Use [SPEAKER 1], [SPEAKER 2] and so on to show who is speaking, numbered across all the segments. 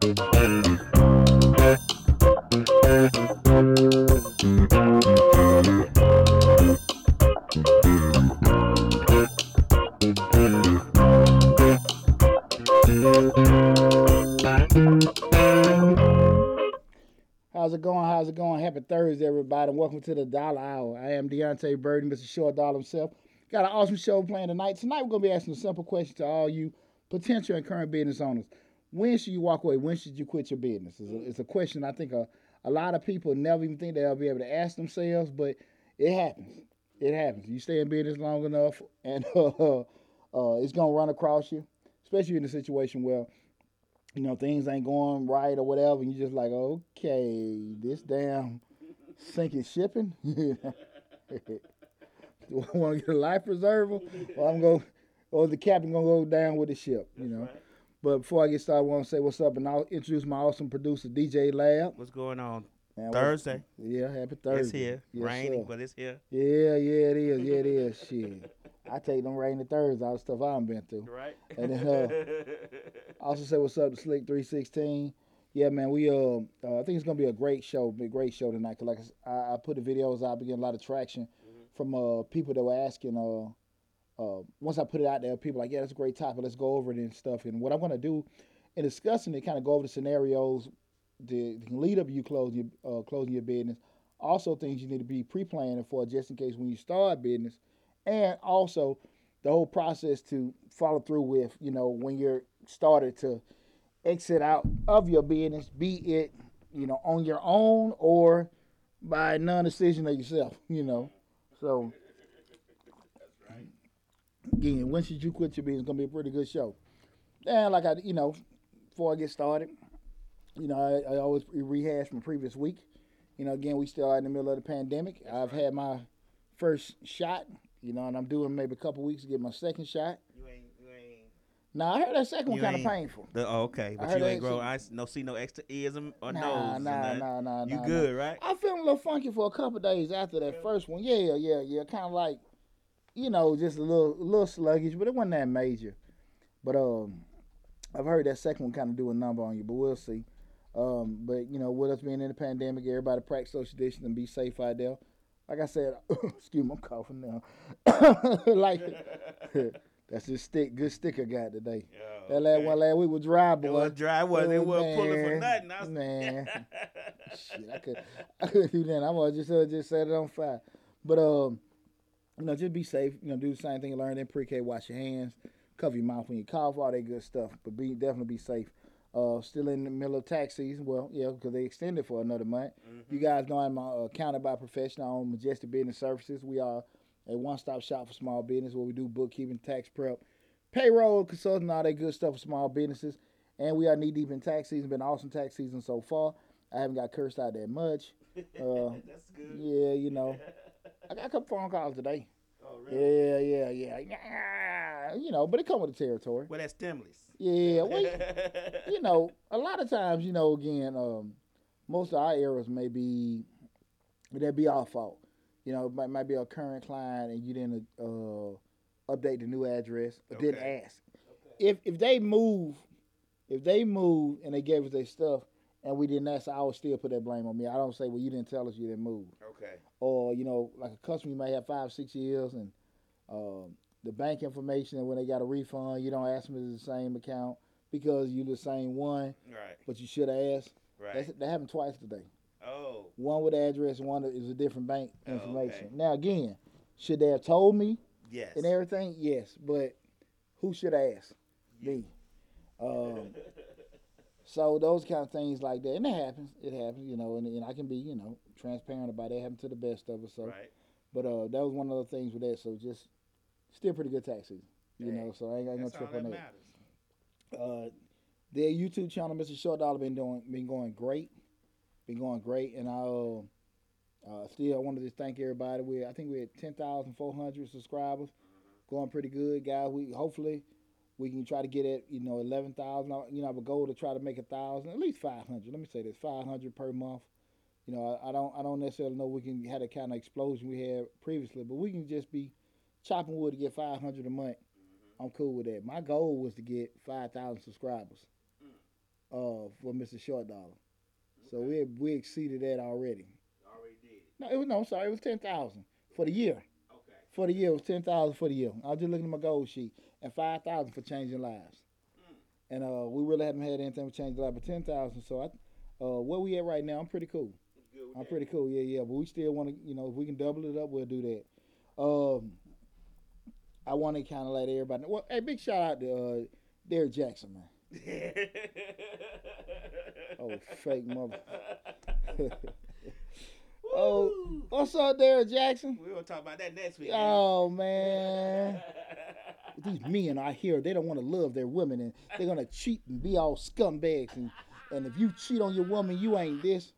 [SPEAKER 1] How's it going? How's it going? Happy Thursday, everybody. Welcome to the Dollar Hour. I am Deontay Burden, Mr. Short Dollar himself. Got an awesome show planned tonight. Tonight, we're going to be asking a simple question to all you potential and current business owners. When should you walk away? When should you quit your business? It's a, it's a question I think a, a lot of people never even think they'll be able to ask themselves, but it happens. It happens. You stay in business long enough, and uh, uh, it's going to run across you, especially in a situation where you know, things ain't going right or whatever, and you're just like, okay, this damn sinking shipping. Do I want to get a life preserver, or I'm going, or the captain gonna go down with the ship, you know?
[SPEAKER 2] right.
[SPEAKER 1] But before I get started, I want to say what's up, and I'll introduce my awesome producer, DJ Lab.
[SPEAKER 2] What's going on? Thursday.
[SPEAKER 1] Yeah, happy Thursday.
[SPEAKER 2] It's here.
[SPEAKER 1] Yes,
[SPEAKER 2] Raining,
[SPEAKER 1] sir.
[SPEAKER 2] but it's here.
[SPEAKER 1] Yeah, yeah, it is. Yeah, it is. Shit. I take them rainy Thursdays, all the stuff I've been through.
[SPEAKER 2] Right.
[SPEAKER 1] And then, uh, Also say what's up to Slick three sixteen. Yeah, man, we uh, uh, I think it's gonna be a great show, be a great show tonight. Cause like I I, put the videos out, I getting a lot of traction from uh people that were asking. Uh, uh, once I put it out there, people like, yeah, that's a great topic. Let's go over it and stuff. And what I'm gonna do in discussing it, kind of go over the scenarios that can lead up to you closing your uh, closing your business. Also, things you need to be pre-planning for just in case when you start a business, and also the whole process to follow through with. You know, when you're started to exit out of your business, be it you know on your own or by non-decision of yourself. You know, so again, when should you quit your business? It's gonna be a pretty good show. And like I, you know, before I get started, you know, I, I always rehash from previous week. You know, again, we still are in the middle of the pandemic. I've had my first shot, you know, and I'm doing maybe a couple weeks to get my second shot.
[SPEAKER 2] You ain't, you ain't.
[SPEAKER 1] Now I heard that second one kind of painful.
[SPEAKER 2] The, oh, okay, but you ain't grow. I no see no extra ears or
[SPEAKER 1] Nah,
[SPEAKER 2] nose.
[SPEAKER 1] nah, nah, nah,
[SPEAKER 2] You
[SPEAKER 1] nah,
[SPEAKER 2] good, right?
[SPEAKER 1] I felt a little funky for a couple days after that first one. Yeah, yeah, yeah. Kind of like, you know, just a little, a little sluggish, but it wasn't that major. But um, I've heard that second one kind of do a number on you, but we'll see. Um, but you know, with us being in the pandemic, everybody practice social distancing and be safe out there. Like I said, excuse me, I'm coughing now. like that's just stick, good stick I got today.
[SPEAKER 2] Yeah,
[SPEAKER 1] That last
[SPEAKER 2] okay.
[SPEAKER 1] one last week was dry, boy.
[SPEAKER 2] It was dry. Wasn't. It wasn't pulling for nothing. I was,
[SPEAKER 1] man. Shit, I could, I could do that. I was just, uh, just set it on fire. But um, you know, just be safe. You know, do the same thing you learned in pre-K. Wash your hands, cover your mouth when you cough, all that good stuff. But be definitely be safe. Uh, still in the middle of tax season. Well, yeah, because they extended for another month. You guys know I'm uh, accounted by professional on Majestic Business Services. We are a one-stop shop for small business where we do bookkeeping, tax prep, payroll, consulting, all that good stuff for small businesses. And we are knee deep in tax season. Been awesome tax season so far. I haven't got cursed out that much. Uh,
[SPEAKER 2] That's good.
[SPEAKER 1] yeah, you know. I got a couple phone calls today.
[SPEAKER 2] Oh, really?
[SPEAKER 1] Yeah, yeah, yeah. You know, but it come with the territory.
[SPEAKER 2] Well, that's stimulus.
[SPEAKER 1] Yeah, well, you know, a lot of times, you know, again, um, most of our errors may be that be our fault. You know, it might, might be a current client and you didn't uh, update the new address or didn't
[SPEAKER 2] Okay.
[SPEAKER 1] ask. If if they move, if they move and they gave us their stuff and we didn't ask, I would still put that blame on me. I don't say, well, you didn't tell us you didn't move
[SPEAKER 2] okay.
[SPEAKER 1] or you know, like a customer you may have five, six years, and um, the bank information, and when they got a refund, you don't ask them if it's the same account because you're the same one,
[SPEAKER 2] Right.
[SPEAKER 1] but you should have asked.
[SPEAKER 2] Right.
[SPEAKER 1] That's, that happened twice today.
[SPEAKER 2] oh.
[SPEAKER 1] One with address, one is a different bank
[SPEAKER 2] Oh, okay.
[SPEAKER 1] information. Now again, should they have told me
[SPEAKER 2] Yes.
[SPEAKER 1] and everything? Yes, but who should have asked? Me. Um, so those kind of things like that, and it happens. It happens, you know, and, and I can be, you know, transparent about it. It happened to the best of us. So.
[SPEAKER 2] right.
[SPEAKER 1] But uh, that was one of the things with that. So just still pretty good tax season, you
[SPEAKER 2] Hey,
[SPEAKER 1] know. So I ain't, I ain't
[SPEAKER 2] That's
[SPEAKER 1] gonna trip
[SPEAKER 2] that
[SPEAKER 1] on
[SPEAKER 2] matters.
[SPEAKER 1] that. Uh, their YouTube channel, Mr. Short Dollar, been doing been going great, been going great, and I uh, uh, still I wanted to thank everybody. We I think we had ten thousand four hundred subscribers, going pretty good, guys. We hopefully we can try to get it, you know eleven thousand. You know, I have a goal to try to make a thousand, at least five hundred. Let me say this, five hundred per month. You know, I, I don't I don't necessarily know we can have the kind of explosion we had previously, but we can just be chopping wood to get five hundred a month. I'm cool with that. My goal was to get five thousand subscribers, uh, for Mr. Short Dollar. So we we exceeded that already.
[SPEAKER 2] Already did.
[SPEAKER 1] No, it was no, I'm sorry, it was ten thousand for the year.
[SPEAKER 2] Okay.
[SPEAKER 1] For the year, it was ten thousand for the year. I was just looking at my goal sheet and five thousand for changing lives. and uh, we really haven't had anything with change life but ten thousand. So I, uh, where we at right now, I'm pretty cool. I'm
[SPEAKER 2] that.
[SPEAKER 1] pretty cool. Yeah, yeah. But we still want to, you know, if we can double it up, we'll do that. Um, I want to kind of let everybody. Well, hey, big shout out to uh, Jackson, man. Oh, fake mother. oh, what's up, Derek Jackson?
[SPEAKER 2] We're gonna talk about that next week.
[SPEAKER 1] Oh man, these men out here, they don't want to love their women, and they're gonna cheat and be all scumbags, and and if you cheat on your woman, you ain't this.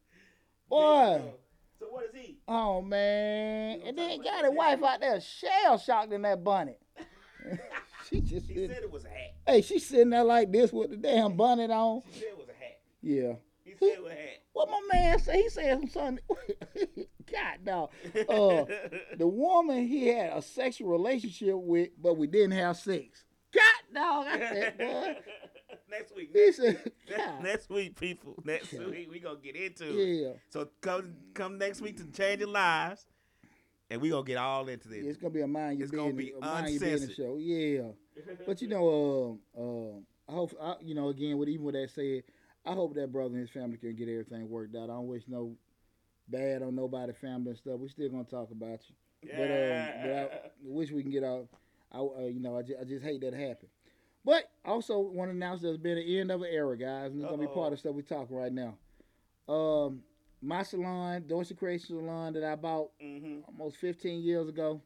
[SPEAKER 1] Boy,
[SPEAKER 2] So what is he?
[SPEAKER 1] oh man, and then got his wife out there shell shocked in that bonnet. she just
[SPEAKER 2] He
[SPEAKER 1] sitting,
[SPEAKER 2] said it was a hat.
[SPEAKER 1] hey, she's sitting there like this with the damn bonnet on.
[SPEAKER 2] She said it was a hat.
[SPEAKER 1] Yeah.
[SPEAKER 2] He said it was a hat.
[SPEAKER 1] What my man said, he said something. God, dog. Uh, the woman he had a sexual relationship with, but we didn't have sex. God, dog. I said, boy.
[SPEAKER 2] next week. Next,
[SPEAKER 1] said,
[SPEAKER 2] next, next week, people. Next
[SPEAKER 1] Yeah.
[SPEAKER 2] week we gonna get into it.
[SPEAKER 1] Yeah.
[SPEAKER 2] So come come next week to change your lives, and we gonna get all into this.
[SPEAKER 1] It's gonna be a mind your
[SPEAKER 2] It's gonna
[SPEAKER 1] business,
[SPEAKER 2] be
[SPEAKER 1] a mind your business
[SPEAKER 2] uncensored.
[SPEAKER 1] show. Yeah. But you know, uh, uh, I hope I, you know again with even with that said, I hope that brother and his family can get everything worked out. I don't wish no bad on nobody, family and stuff. We still gonna talk about you. But um, but I wish we can get out. I uh, you know I just, I just hate that happen. But also want to announce there's been an end of an era, guys, and it's gonna be part of stuff we talking right now. Um, my salon, Dorsey Creation Salon that I bought
[SPEAKER 2] hmm
[SPEAKER 1] almost 15 years ago,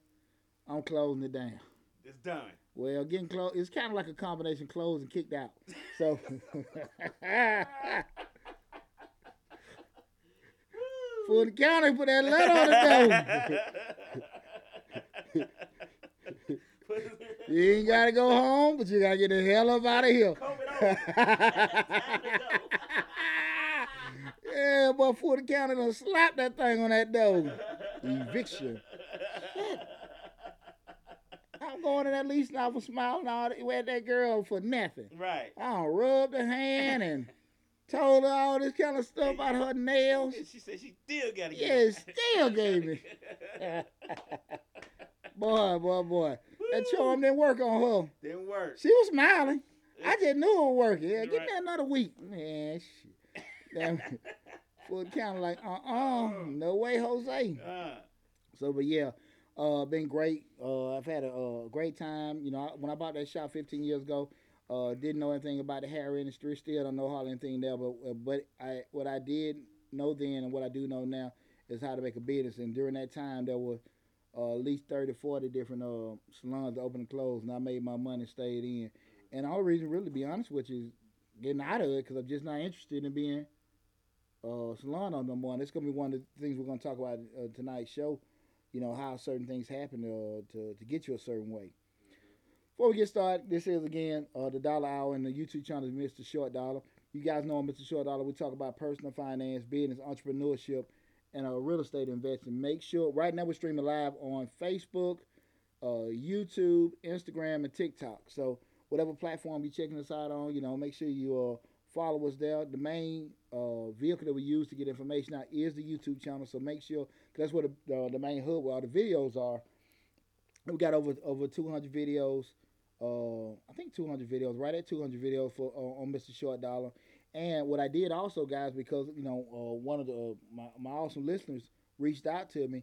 [SPEAKER 1] I'm closing it down.
[SPEAKER 2] It's done.
[SPEAKER 1] Well, getting close, it's kind of like a combination closed and kicked out. So, for the county, put that letter on the door. You ain't got to go home, but you got to get the hell up out of here. Yeah, but for the county done slap that thing on that door. Eviction. I'm going in at least now was smiling all that, with that girl for nothing.
[SPEAKER 2] Right.
[SPEAKER 1] I rubbed her hand and told her all this kind of stuff about her nails.
[SPEAKER 2] She said she still got it.
[SPEAKER 1] Yeah, still gave me. boy, boy, boy. That charm didn't work on her.
[SPEAKER 2] Didn't work.
[SPEAKER 1] She was smiling. I just knew it was working. Yeah, give
[SPEAKER 2] right.
[SPEAKER 1] me another week. Man, shit. Damn. For kind of like, uh-uh, no way, Jose.
[SPEAKER 2] Uh,
[SPEAKER 1] So, but yeah, uh, been great. Uh, I've had a, uh great time. You know, I, when I bought that shop 15 years ago, uh, didn't know anything about the hair industry. Still don't know hardly anything there. But uh, but I what I did know then and what I do know now is how to make a business. And during that time, there were uh, at least 30, 40 different uh, salons open and close, and I made my money, stayed in. And the only reason, really, to be honest with you, is getting out of it because I'm just not interested in being uh, salon owner no more. And it's gonna be one of the things we're gonna talk about uh, tonight's show. You know how certain things happen uh, to to get you a certain way. Before we get started, this is again uh, the Dollar Hour and the YouTube channel is Mr. Short Dollar. You guys know Mr. Short Dollar. We talk about personal finance, business, entrepreneurship, and uh, real estate investing. Make sure right now we're streaming live on Facebook, uh, YouTube, Instagram, and TikTok. So whatever platform you're checking us out on, you know, make sure you follow us there. The main uh, vehicle that we use to get information out is the YouTube channel. So make sure, that's where the, the main hub where all the videos are. We got over over 200 videos. Uh, I think 200 videos, right at 200 videos for uh, on Mr. Short Dollar. And what I did also, guys, because you know uh, one of the uh, my, my awesome listeners reached out to me.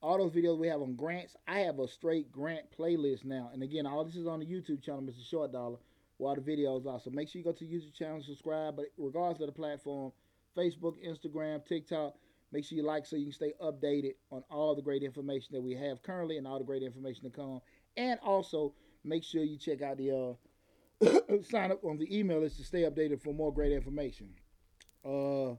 [SPEAKER 1] All those videos we have on grants, I have a straight grant playlist now. And again, all this is on the YouTube channel, Mr. Short Dollar, all the videos are. So make sure you go to the YouTube channel, subscribe. But regardless of the platform, Facebook, Instagram, TikTok, make sure you like so you can stay updated on all the great information that we have currently and all the great information to come. And also make sure you check out the uh, sign up on the email list to stay updated for more great information. Uh,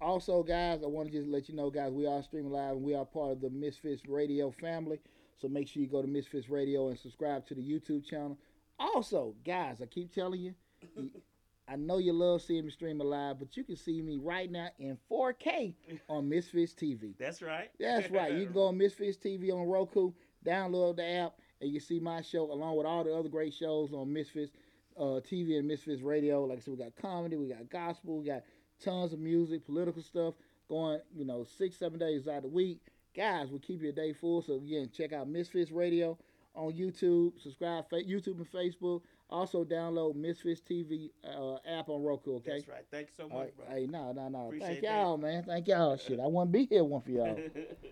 [SPEAKER 1] also, guys, I want to just let you know, guys, we are streaming live and we are part of the Misfits Radio family. So make sure you go to Misfits Radio and subscribe to the YouTube channel. Also, guys, I keep telling you, I know you love seeing me stream live, but you can see me right now in 4K on Misfits TV.
[SPEAKER 2] That's right.
[SPEAKER 1] That's right. You can go on Misfits TV on Roku, download the app, and you see my show along with all the other great shows on Misfits uh, TV and Misfits Radio. Like I said, we got comedy, we got gospel, we got tons of music, political stuff going, you know, six, seven days out of the week. Guys, we keep your day full. So again, check out Misfits Radio on YouTube. Subscribe fa- YouTube and Facebook. Also, download Misfits TV uh, app on Roku. Okay.
[SPEAKER 2] That's right. Thank you so much,
[SPEAKER 1] right.
[SPEAKER 2] bro.
[SPEAKER 1] Hey, no, no, no. Thank y'all, man. Thank y'all. Shit, I wouldn't be here one for y'all.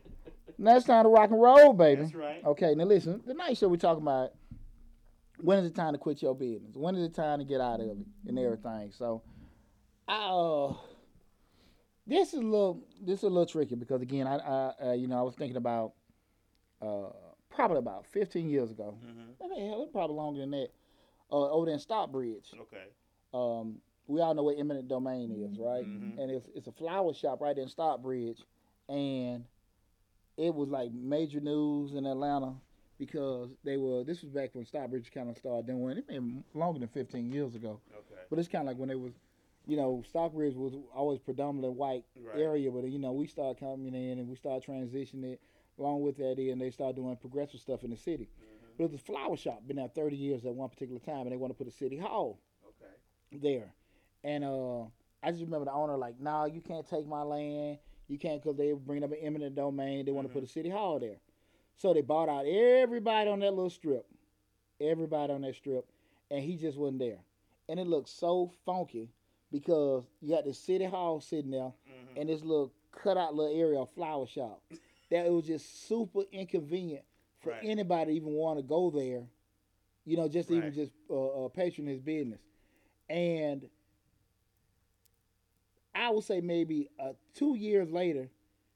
[SPEAKER 1] now it's time to rock and roll, baby.
[SPEAKER 2] That's right.
[SPEAKER 1] Okay, now listen. The night show we talking about when is it time to quit your business? When is it time to get out of it and everything? So, I uh, this is a little this is a little tricky because again, I, I uh, you know I was thinking about uh probably about 15 years ago.
[SPEAKER 2] hmm
[SPEAKER 1] I mean, hell, it's probably longer than that. Uh, over there in Stockbridge,
[SPEAKER 2] Okay.
[SPEAKER 1] um, we all know what eminent domain is, right?
[SPEAKER 2] Mhm.
[SPEAKER 1] And it's it's a flower shop right there in Stockbridge, and it was like major news in Atlanta because they were. This was back when Stockbridge kind of started doing. It been longer than 15 years ago,
[SPEAKER 2] Okay.
[SPEAKER 1] but it's kind of like when they was, you know, Stockbridge was always predominantly white
[SPEAKER 2] Right.
[SPEAKER 1] area, but you know we started coming in and we started transitioning it. Along with that, and they start doing progressive stuff in the city.
[SPEAKER 2] Mhm.
[SPEAKER 1] But it was a flower shop, been there 30 years at one particular time, and they want to put a city hall
[SPEAKER 2] Okay.
[SPEAKER 1] there. And uh, I just remember the owner like, "Nah, you can't take my land. You can't because they bring up an eminent domain. They want to put a city hall there." So they bought out everybody on that little strip, everybody on that strip, and he just wasn't there. And it looked so funky because you got the city hall sitting there
[SPEAKER 2] Mhm.
[SPEAKER 1] and this little cutout little area of flower shop. That it was just super inconvenient for
[SPEAKER 2] Right.
[SPEAKER 1] anybody to even want to go there. You know, just to even just uh, uh, patron his business. And I would say maybe uh, two years later,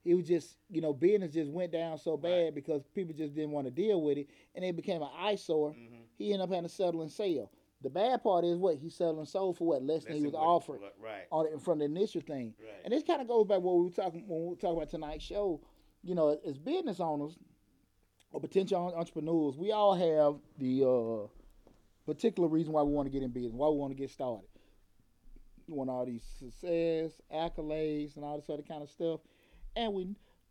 [SPEAKER 1] it was just you know business just went down so bad
[SPEAKER 2] Right.
[SPEAKER 1] because people just didn't want to deal with it, and it became an eyesore.
[SPEAKER 2] Mhm.
[SPEAKER 1] He ended up having to settle and sell. The bad part is what he settled and sold for what less than he was offered
[SPEAKER 2] Right.
[SPEAKER 1] on it of the initial thing.
[SPEAKER 2] Right.
[SPEAKER 1] And this kind of goes back what we were talking when we were talking about tonight's show. You know, as business owners or potential entrepreneurs, we all have the uh, particular reason why we want to get in business, why we want to get started. We want all these success, accolades, and all this other kind of stuff, and we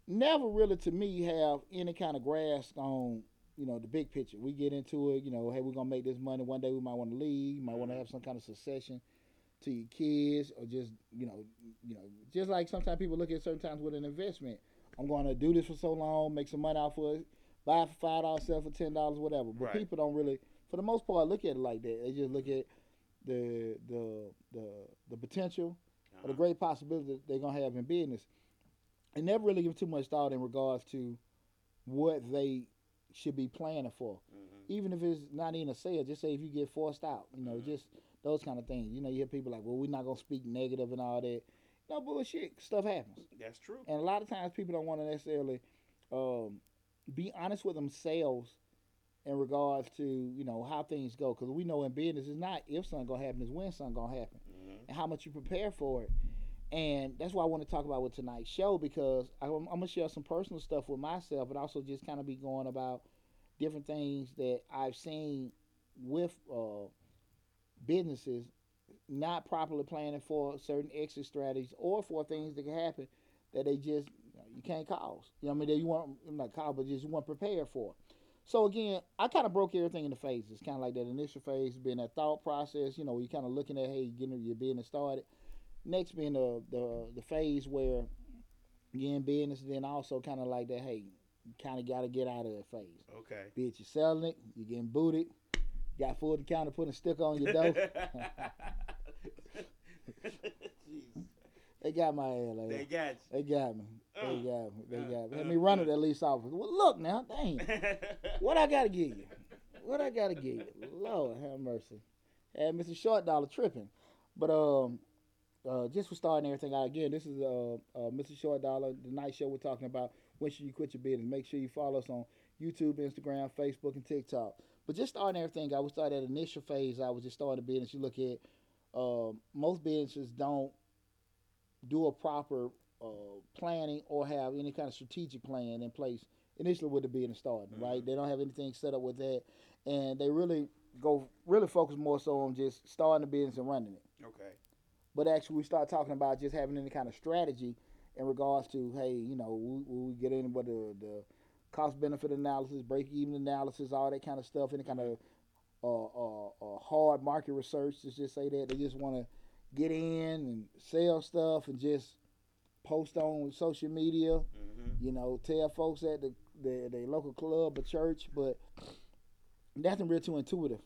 [SPEAKER 1] never really, to me, have any kind of grasp on you know the big picture. We get into it, you know, hey, we're gonna make this money. One day we might want to leave, you might want to have some kind of succession to your kids, or just you know, you know, just like sometimes people look at certain times with an investment. I'm going to do this for so long, make some money off of it, buy it for five dollars, sell for ten dollars, whatever. But
[SPEAKER 2] Right.
[SPEAKER 1] people don't really, for the most part, look at it like that. They just look at the the the the potential or the
[SPEAKER 2] Uh-huh.
[SPEAKER 1] great possibility that they're gonna have in business, and never really give too much thought in regards to what they should be planning for.
[SPEAKER 2] Mhm.
[SPEAKER 1] Even if it's not even a sale, just say if you get forced out, you know,
[SPEAKER 2] Mhm.
[SPEAKER 1] just those kind of things. You know, you hear people like, "Well, we're not gonna speak negative and all that." No bullshit. Stuff happens,
[SPEAKER 2] That's true.
[SPEAKER 1] and a lot of times people don't want to necessarily um, be honest with themselves in regards to you know how things go. Because we know in business, it's not if something gonna happen, it's when something gonna happen
[SPEAKER 2] Mhm.
[SPEAKER 1] and how much you prepare for it. And that's why I want to talk about with tonight's show because I'm, I'm gonna share some personal stuff with myself, but also just kind of be going about different things that I've seen with uh, businesses not properly planning for certain exit strategies or for things that can happen that they just you can't cause. You know what I mean? That you want not cause, but just you weren't prepared for. So again, I kind of broke everything into phases. Kind of like that initial phase being that thought process. You know, you're kind of looking at hey, getting your business started. Next being the the the phase where you're in business. Then also kind of like that hey, you kind of got to get out of that phase.
[SPEAKER 2] Okay.
[SPEAKER 1] Bitch, you're selling it. You're getting booted. Got food the counter, putting a sticker on your
[SPEAKER 2] dough.
[SPEAKER 1] They got my ass like
[SPEAKER 2] They got
[SPEAKER 1] They got me. They
[SPEAKER 2] Uh,
[SPEAKER 1] got me. They
[SPEAKER 2] uh,
[SPEAKER 1] got me. Let
[SPEAKER 2] uh,
[SPEAKER 1] me run
[SPEAKER 2] uh.
[SPEAKER 1] it at least off. Well, look now, dang.
[SPEAKER 2] you.
[SPEAKER 1] What I gotta give you? What I gotta give you? Lord have mercy. And Mr. Short Dollar tripping. But um uh just for starting everything out again, this is uh, uh Mr. Short Dollar, the night show we're talking about when should you quit your business. Make sure you follow us on YouTube, Instagram, Facebook, and TikTok. But just starting everything, I would start at initial phase. I was just starting a business. You look at um, most businesses don't do a proper uh, planning or have any kind of strategic plan in place initially with the business starting, right?
[SPEAKER 2] Mhm.
[SPEAKER 1] They don't have anything set up with that, and they really go really focus more so on just starting the business and running it.
[SPEAKER 2] Okay.
[SPEAKER 1] But actually, we start talking about just having any kind of strategy in regards to, hey, you know, we, we get in with the, the cost benefit analysis, break even analysis, all that kind of stuff, any kind of uh, uh, uh, hard market research. Let's just say that they just want to get in and sell stuff and just post on social media.
[SPEAKER 2] Mm-hmm.
[SPEAKER 1] You know, tell folks at the the, the local club or church, but nothing real too intuitive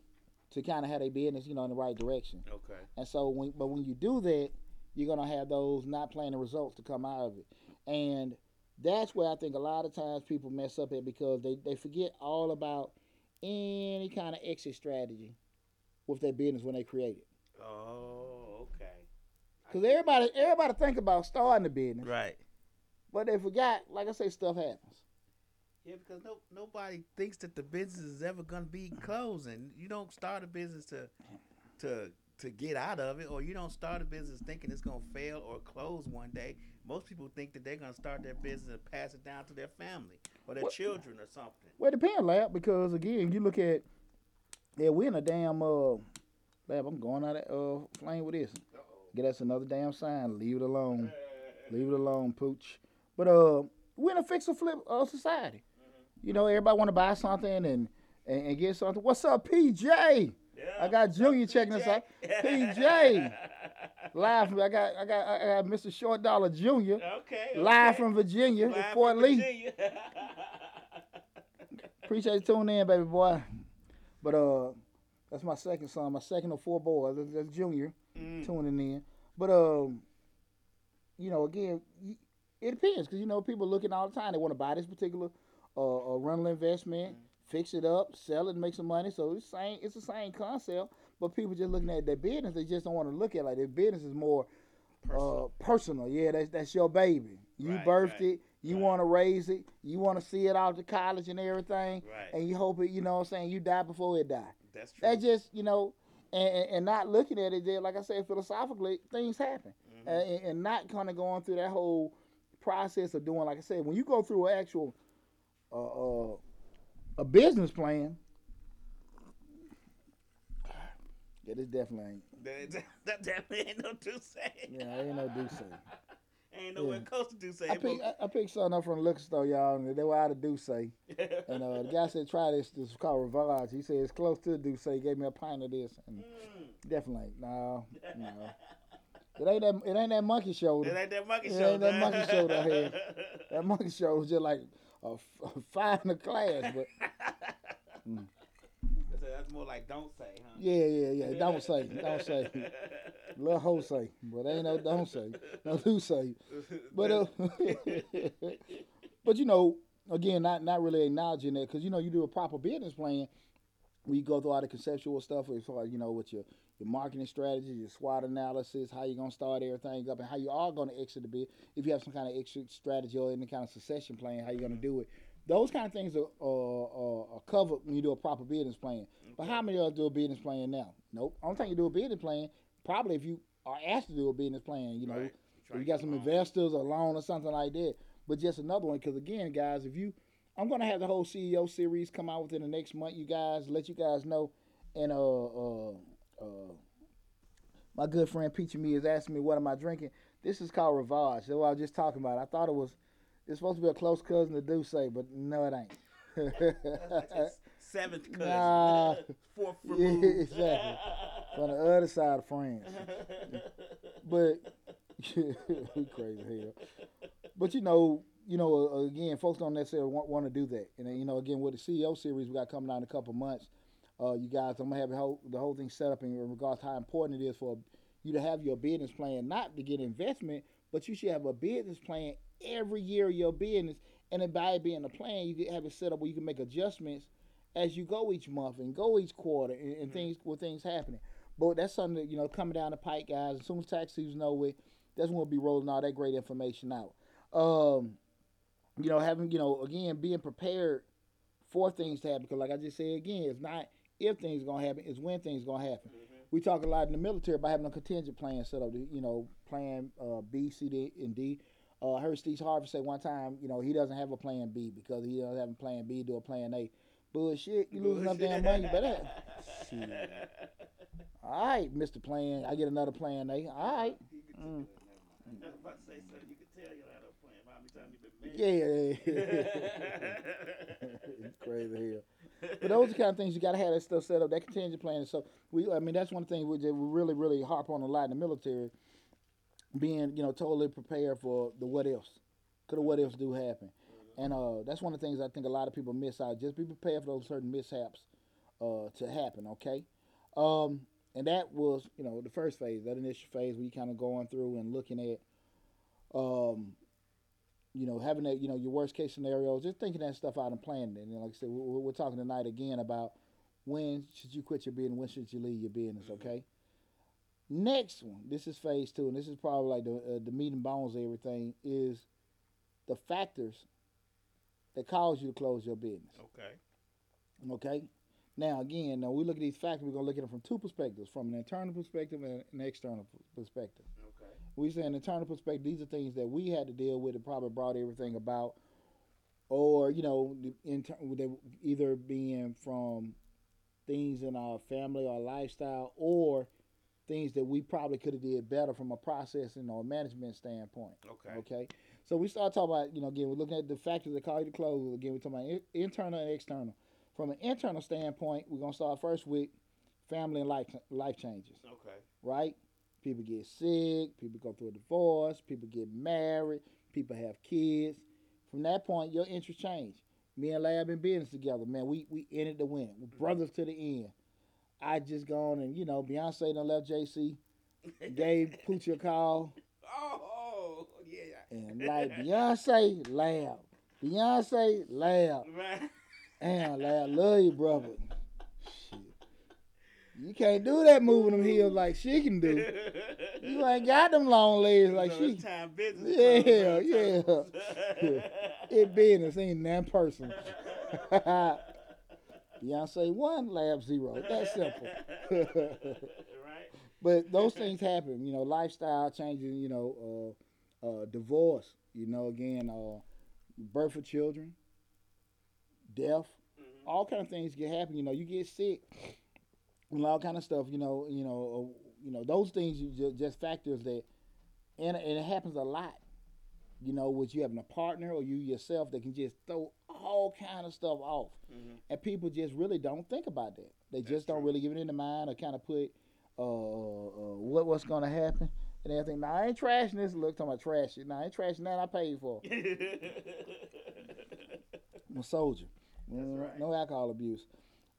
[SPEAKER 1] to kind of have their business, you know, in the right direction.
[SPEAKER 2] Okay.
[SPEAKER 1] And so, when but when you do that, you're gonna have those not playing the results to come out of it, and that's where I think a lot of times people mess up at because they they forget all about any kind of exit strategy with their business when they create it.
[SPEAKER 2] Oh, okay.
[SPEAKER 1] Because everybody everybody think about starting a business,
[SPEAKER 2] Right.
[SPEAKER 1] but they forgot. Like I say, stuff happens.
[SPEAKER 2] Yeah, because no nobody thinks that the business is ever gonna be closing. You don't start a business to to to get out of it, or you don't start a business thinking it's gonna fail or close one day. Most people think that they're gonna start their business and pass it down to their family or their
[SPEAKER 1] What-
[SPEAKER 2] children or something.
[SPEAKER 1] Well, it depends, lab, because again, you look at yeah, we in a damn uh lab. I'm going out of uh flame with this. Get us another damn sign. Leave it alone. Leave it alone, pooch. But uh, we're in a fix or flip uh, society. You know, everybody want to buy something and, and and get something. What's up, PJ? Yeah. I got Junior checking us out. PJ. Live from I got I got I got Mr. Short Dollar Junior.
[SPEAKER 2] Okay.
[SPEAKER 1] Live
[SPEAKER 2] okay.
[SPEAKER 1] from Virginia,
[SPEAKER 2] Live
[SPEAKER 1] Fort
[SPEAKER 2] from
[SPEAKER 1] Lee.
[SPEAKER 2] Virginia.
[SPEAKER 1] Appreciate you tuning in, baby boy. But uh, that's my second son, my second of four boys. That's, Junior
[SPEAKER 2] Mm.
[SPEAKER 1] tuning in. But um, you know, again, it depends because you know people looking all the time. They want to buy this particular uh, uh rental investment, fix it up, sell it, and make some money. So it's same. It's the same concept, but people just looking at their business. They just don't want to look at it like their business is more
[SPEAKER 2] Personal.
[SPEAKER 1] uh personal. Yeah, that's that's your baby. You
[SPEAKER 2] Right,
[SPEAKER 1] birthed
[SPEAKER 2] right,
[SPEAKER 1] it. You
[SPEAKER 2] right.
[SPEAKER 1] want to raise it. You want to see it out to college and everything
[SPEAKER 2] Right.
[SPEAKER 1] and you hope it, you know what I'm saying, you die before it die.
[SPEAKER 2] That's true.
[SPEAKER 1] That just, you know, and, and, not looking at it there, like I said, philosophically, things happen.
[SPEAKER 2] Mhm.
[SPEAKER 1] And, and not kind of going through that whole process of doing, like I said, when you go through an actual uh, uh, a business plan, yeah, this definitely ain't.
[SPEAKER 2] That, that definitely ain't no say.
[SPEAKER 1] Yeah, ain't no say.
[SPEAKER 2] ain't nowhere
[SPEAKER 1] Yeah.
[SPEAKER 2] close to say.
[SPEAKER 1] I picked, I, I picked something up from the liquor store, y'all, and they were out of say. And uh, the guy said, try this. This is called Rivage. He said, it's close to the say. He gave me a pint of this. And
[SPEAKER 2] Mm.
[SPEAKER 1] Definitely. No, no. It ain't that. It ain't that monkey shoulder.
[SPEAKER 2] It ain't that monkey
[SPEAKER 1] It
[SPEAKER 2] show.
[SPEAKER 1] ain't that monkey show out here. That monkey shoulder was just like a five in the class. But Mm.
[SPEAKER 2] More like don't say, huh?
[SPEAKER 1] yeah, yeah, yeah. Don't say. Don't say. Little hoe say, but ain't no don't say. No do say. But uh, but you know, again, not not really acknowledging that because you know you do a proper business plan. We go through all the conceptual stuff as far as you know with your your marketing strategy, your SWOT analysis, how you're gonna start everything up, and how you are gonna exit the bid. If you have some kind of exit strategy or any kind of succession plan, how you're gonna do it. Those kind of things are, are, are, are covered when you do a proper business plan. But how many of us do a business plan now? Nope. Only time you do a business plan, probably if you are asked to do a business plan, you know,
[SPEAKER 2] Right.
[SPEAKER 1] you got some investors, a loan, or something like that. But just another one, because again, guys, if you, I'm gonna have the whole CEO series come out within the next month. You guys, let you guys know, and uh, uh, uh, my good friend Peachy Me is asking me what am I drinking. This is called Rivage. That's what I was just talking about. I thought it was, it's supposed to be a close cousin to D'ussé, but no, it ain't.
[SPEAKER 2] That's seventh cousin.
[SPEAKER 1] Nah.
[SPEAKER 2] Fourth
[SPEAKER 1] Yeah, exactly. On the other side of France. But we crazy hell. But you know, you know, uh, again, folks don't necessarily want, want to do that. And then, you know, again, with the CEO series we got coming out in a couple months, uh, you guys, I'm gonna have the whole, the whole thing set up in regards to how important it is for you to have your business plan, not to get investment, but you should have a business plan every year of your business. And then by it being a plan, you can have it set up where you can make adjustments as you go each month and go each quarter and, and things with things happening. But that's something that, you know, coming down the pike, guys. As soon as tax season over, that's when we'll be rolling all that great information out. Um, you know, having, you know, again, being prepared for things to happen. Because, like I just said again, it's not if things going to happen, it's when things going to happen. We talk a lot in the military about having a contingent plan set up, you know, plan uh, B, C, D, and D. Uh, I heard Steve Harvey say one time, you know, he doesn't have a plan B because he doesn't have a plan B, to a plan A. Bullshit, you losing enough damn money, better. Shit. All right, Mr. Plan, I get another plan A. All right. Mm.
[SPEAKER 2] I was about to say something. You can tell you had a plan. How many times you been married?
[SPEAKER 1] Yeah, crazy here. But those are the kind of things you got to have that stuff set up. That contingent plan. So we, I mean, that's one thing we, we really, really harp on a lot in the military. Being, you know, totally prepared for the what else. Could the what else do happen? And uh, that's one of the things I think a lot of people miss out. Just be prepared for those certain mishaps uh, to happen. Okay. Um, and that was, you know, the first phase, that initial phase where you kind of going through and looking at, um, you know, having that, you know, your worst case scenarios, just thinking that stuff out and planning it. And like I said, we're, we're talking tonight again about when should you quit your business, when should you leave your business, okay? Next one, this is phase two, and this is probably like the uh, the meat and bones of everything is the factors that cause you to close your business.
[SPEAKER 2] Okay.
[SPEAKER 1] Okay. Now again, now we look at these factors. We're gonna look at them from two perspectives: from an internal perspective and an external perspective.
[SPEAKER 2] Okay.
[SPEAKER 1] We say an internal perspective. These are things that we had to deal with that probably brought everything about, or you know, the inter- either being from things in our family or lifestyle, or things that we probably could have did better from a processing or management standpoint.
[SPEAKER 2] Okay.
[SPEAKER 1] Okay. So we start talking about, you know, again, we're looking at the factors that cause you to close. Again, we're talking about in- internal and external. From an internal standpoint, we're gonna start first with family and life life changes,
[SPEAKER 2] Okay.
[SPEAKER 1] right? People get sick, people go through a divorce, people get married, people have kids. From that point, your interests change. Me and Lab in business together, man. We we it to win. We're brothers to the end. I just gone and you know Beyonce done left Jay-Z, gave Poochie a call.
[SPEAKER 2] Oh, yeah.
[SPEAKER 1] And like Beyonce, loud. Beyonce, loud.
[SPEAKER 2] Right.
[SPEAKER 1] Damn, loud. Love you, brother. Shit. You can't do that moving them heels like she can do. You ain't got them long legs like she.
[SPEAKER 2] time business.
[SPEAKER 1] Yeah, yeah.
[SPEAKER 2] time.
[SPEAKER 1] It business ain't that person. Beyonce one, lab zero. That's simple.
[SPEAKER 2] right.
[SPEAKER 1] but those things happen. You know, lifestyle changes. You know, uh, uh, divorce. You know, again, uh, birth of children, death,
[SPEAKER 2] Mhm.
[SPEAKER 1] all kind of things can happen. You know, you get sick, and all kind of stuff. You know, you know, uh, you know, those things you just, just factors that, and, and it happens a lot. You know, with you having a partner or you yourself that can just throw all kind of stuff off,
[SPEAKER 2] Mhm.
[SPEAKER 1] and people just really don't think about that. They
[SPEAKER 2] That's
[SPEAKER 1] just don't
[SPEAKER 2] true.
[SPEAKER 1] really give it in the mind or kind of put uh, uh, what what's gonna happen. And they think, nah, I ain't trashing this. Look, talking about trash it. Now I ain't trashing that. I paid for. I'm a soldier. Mm,
[SPEAKER 2] right.
[SPEAKER 1] No alcohol abuse.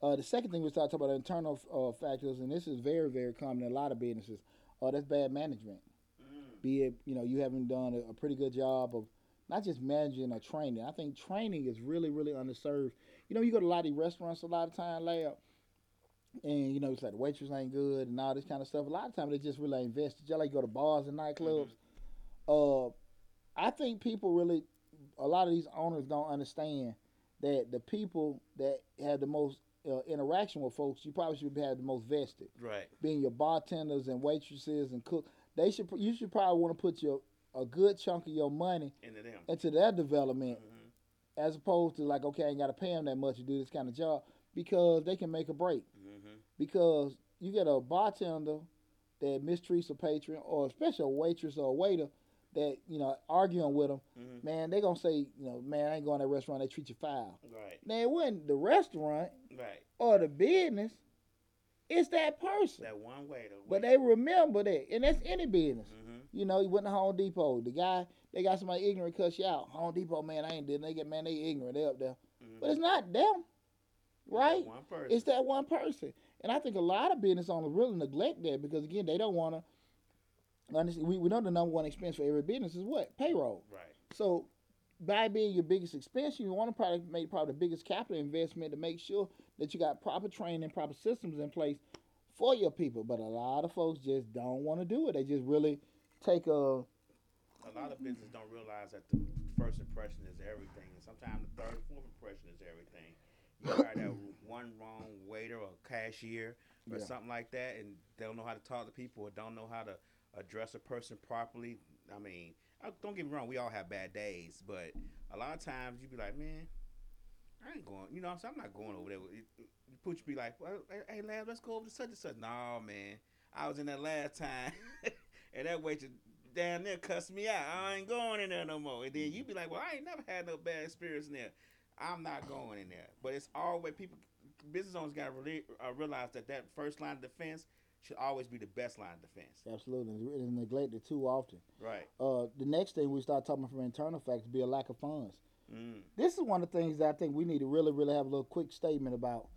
[SPEAKER 1] Uh, the second thing we start talking about internal uh, factors, and this is very, very common in a lot of businesses. Uh, that's bad management. Be it, you know, you haven't done a, a pretty good job of not just managing or training. I think training is really, really underserved. You know, you go to a lot of these restaurants a lot of time, lab, and you know, it's like the waitress ain't good and all this kind of stuff. A lot of times they just really invested. Just like go to bars and nightclubs. Uh, I think people really, a lot of these owners don't understand that the people that have the most uh, interaction with folks, you probably should have the most vested.
[SPEAKER 2] Right.
[SPEAKER 1] Being your bartenders and waitresses and cook, they should. You should probably want to put your a good chunk of your money
[SPEAKER 2] Into them.
[SPEAKER 1] into their development,
[SPEAKER 2] Mhm.
[SPEAKER 1] as opposed to like, okay, I ain't got to pay them that much to do this kind of job because they can make a break.
[SPEAKER 2] Mhm.
[SPEAKER 1] Because you get a bartender that mistreats a patron, or especially a waitress or a waiter that you know arguing with them,
[SPEAKER 2] Mhm.
[SPEAKER 1] man, they gonna say, you know, man, I ain't going to that restaurant. They treat you foul.
[SPEAKER 2] Right.
[SPEAKER 1] Now it wasn't the restaurant
[SPEAKER 2] Right.
[SPEAKER 1] or the business; it's that person.
[SPEAKER 2] That one way though.
[SPEAKER 1] But they remember that, and that's any business.
[SPEAKER 2] Mhm.
[SPEAKER 1] You know, you went to Home Depot. The guy, they got somebody ignorant cuss you out. Home Depot, man, I ain't did. They get man, they ignorant. They up there,
[SPEAKER 2] Mhm.
[SPEAKER 1] but it's not them, right?
[SPEAKER 2] That One person.
[SPEAKER 1] It's that one person. And I think a lot of business owners really neglect that because again, they don't want to. We, we know the number one expense for every business is what payroll.
[SPEAKER 2] Right.
[SPEAKER 1] So by being your biggest expense, you want to probably make probably the biggest capital investment to make sure that you got proper training, proper systems in place for your people. But a lot of folks just don't want to do it. They just really take a
[SPEAKER 2] A lot of businesses don't realize that the first impression is everything, and sometimes the third, fourth impression is everything. You hire that one wrong waiter or cashier or
[SPEAKER 1] Yeah.
[SPEAKER 2] something like that, and they don't know how to talk to people or don't know how to address a person properly. I mean, don't get me wrong, we all have bad days, but a lot of times you be like, man, I ain't going. You know, what I'm saying I'm not going over there. You put you be like, well, hey, lad, let's go over to such and such. No, man, I was in there last time, and that waitress down there cussed me out. I ain't going in there no more. And then you be like, well, I ain't never had no bad experience in there. I'm not going in there. But it's always people, business owners got to really, uh, realize that that first line of defense should always be the best line of defense.
[SPEAKER 1] absolutely it's neglected too often.
[SPEAKER 2] Right.
[SPEAKER 1] Uh, the next thing we start talking about from internal factors be a lack of funds.
[SPEAKER 2] Mm.
[SPEAKER 1] This is one of the things that I think we need to really, really have a little quick statement about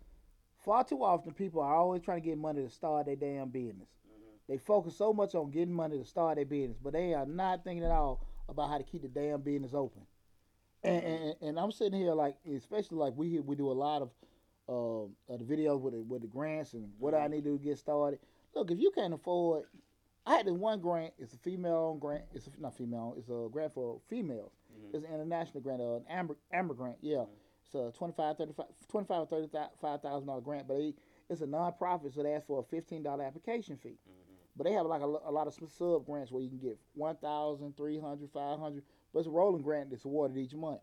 [SPEAKER 1] far too often people are always trying to get money to start their damn business.
[SPEAKER 2] Mhm.
[SPEAKER 1] They focus so much on getting money to start their business, but they are not thinking at all about how to keep the damn business open. And, and, and I'm sitting here like, especially like we we do a lot of um, of the videos with the, with the grants and what I
[SPEAKER 2] Mhm.
[SPEAKER 1] need to to get started. Look, if you can't afford, I had this one grant. It's a female grant. It's a, not female. It's a grant for females.
[SPEAKER 2] Mhm.
[SPEAKER 1] It's an international grant, uh, an Amber Amber grant. Yeah,
[SPEAKER 2] Mhm.
[SPEAKER 1] it's a 25, 35, 25 or thirty-five thousand dollar grant, but they, it's a nonprofit, so they ask for a fifteen dollar application fee.
[SPEAKER 2] Mhm.
[SPEAKER 1] But they have like a, a lot of sub grants where you can get 1,000, 300, 500, but it's a rolling grant that's awarded each month.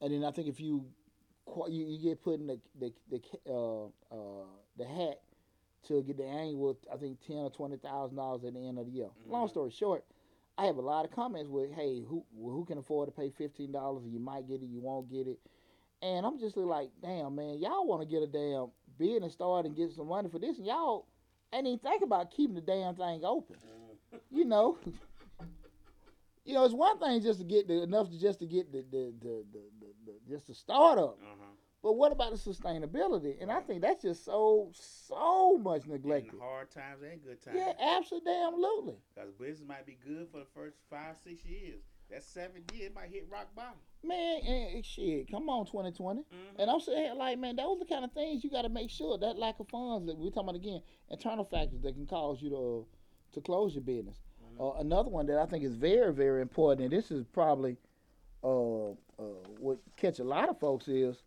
[SPEAKER 1] And then I think if you you, you get put in the the the uh, uh, the hat to get the annual, I think ten or twenty thousand dollars at the end of the year. Long
[SPEAKER 2] Mhm.
[SPEAKER 1] story short, I have a lot of comments with, "Hey, who who can afford to pay fifteen dollars? You might get it, you won't get it." And I'm just like, "Damn, man, y'all want to get a damn business started and get some money for this, and y'all ain't even think about keeping the damn thing open."
[SPEAKER 2] Mhm.
[SPEAKER 1] you know, you know, it's one thing just to get the enough to just to get the the the, the, the, the just the startup,
[SPEAKER 2] Uh-huh.
[SPEAKER 1] But what about the sustainability? And I think that's just so so much
[SPEAKER 2] In
[SPEAKER 1] neglected.
[SPEAKER 2] hard times and good times.
[SPEAKER 1] Yeah, absolutely.
[SPEAKER 2] Because business might be good for the first five, six years. That seventh year, it might hit rock bottom.
[SPEAKER 1] Man, and shit, come on, 2020.
[SPEAKER 2] Mm-hmm.
[SPEAKER 1] And I'm saying, like, man, those are the kind of things you got to make sure that lack of funds that we're talking about again, internal factors that can cause you to to close your business.
[SPEAKER 2] Mhm.
[SPEAKER 1] Uh, another one that I think is very, very important, and this is probably uh, uh, what catch a lot of folks is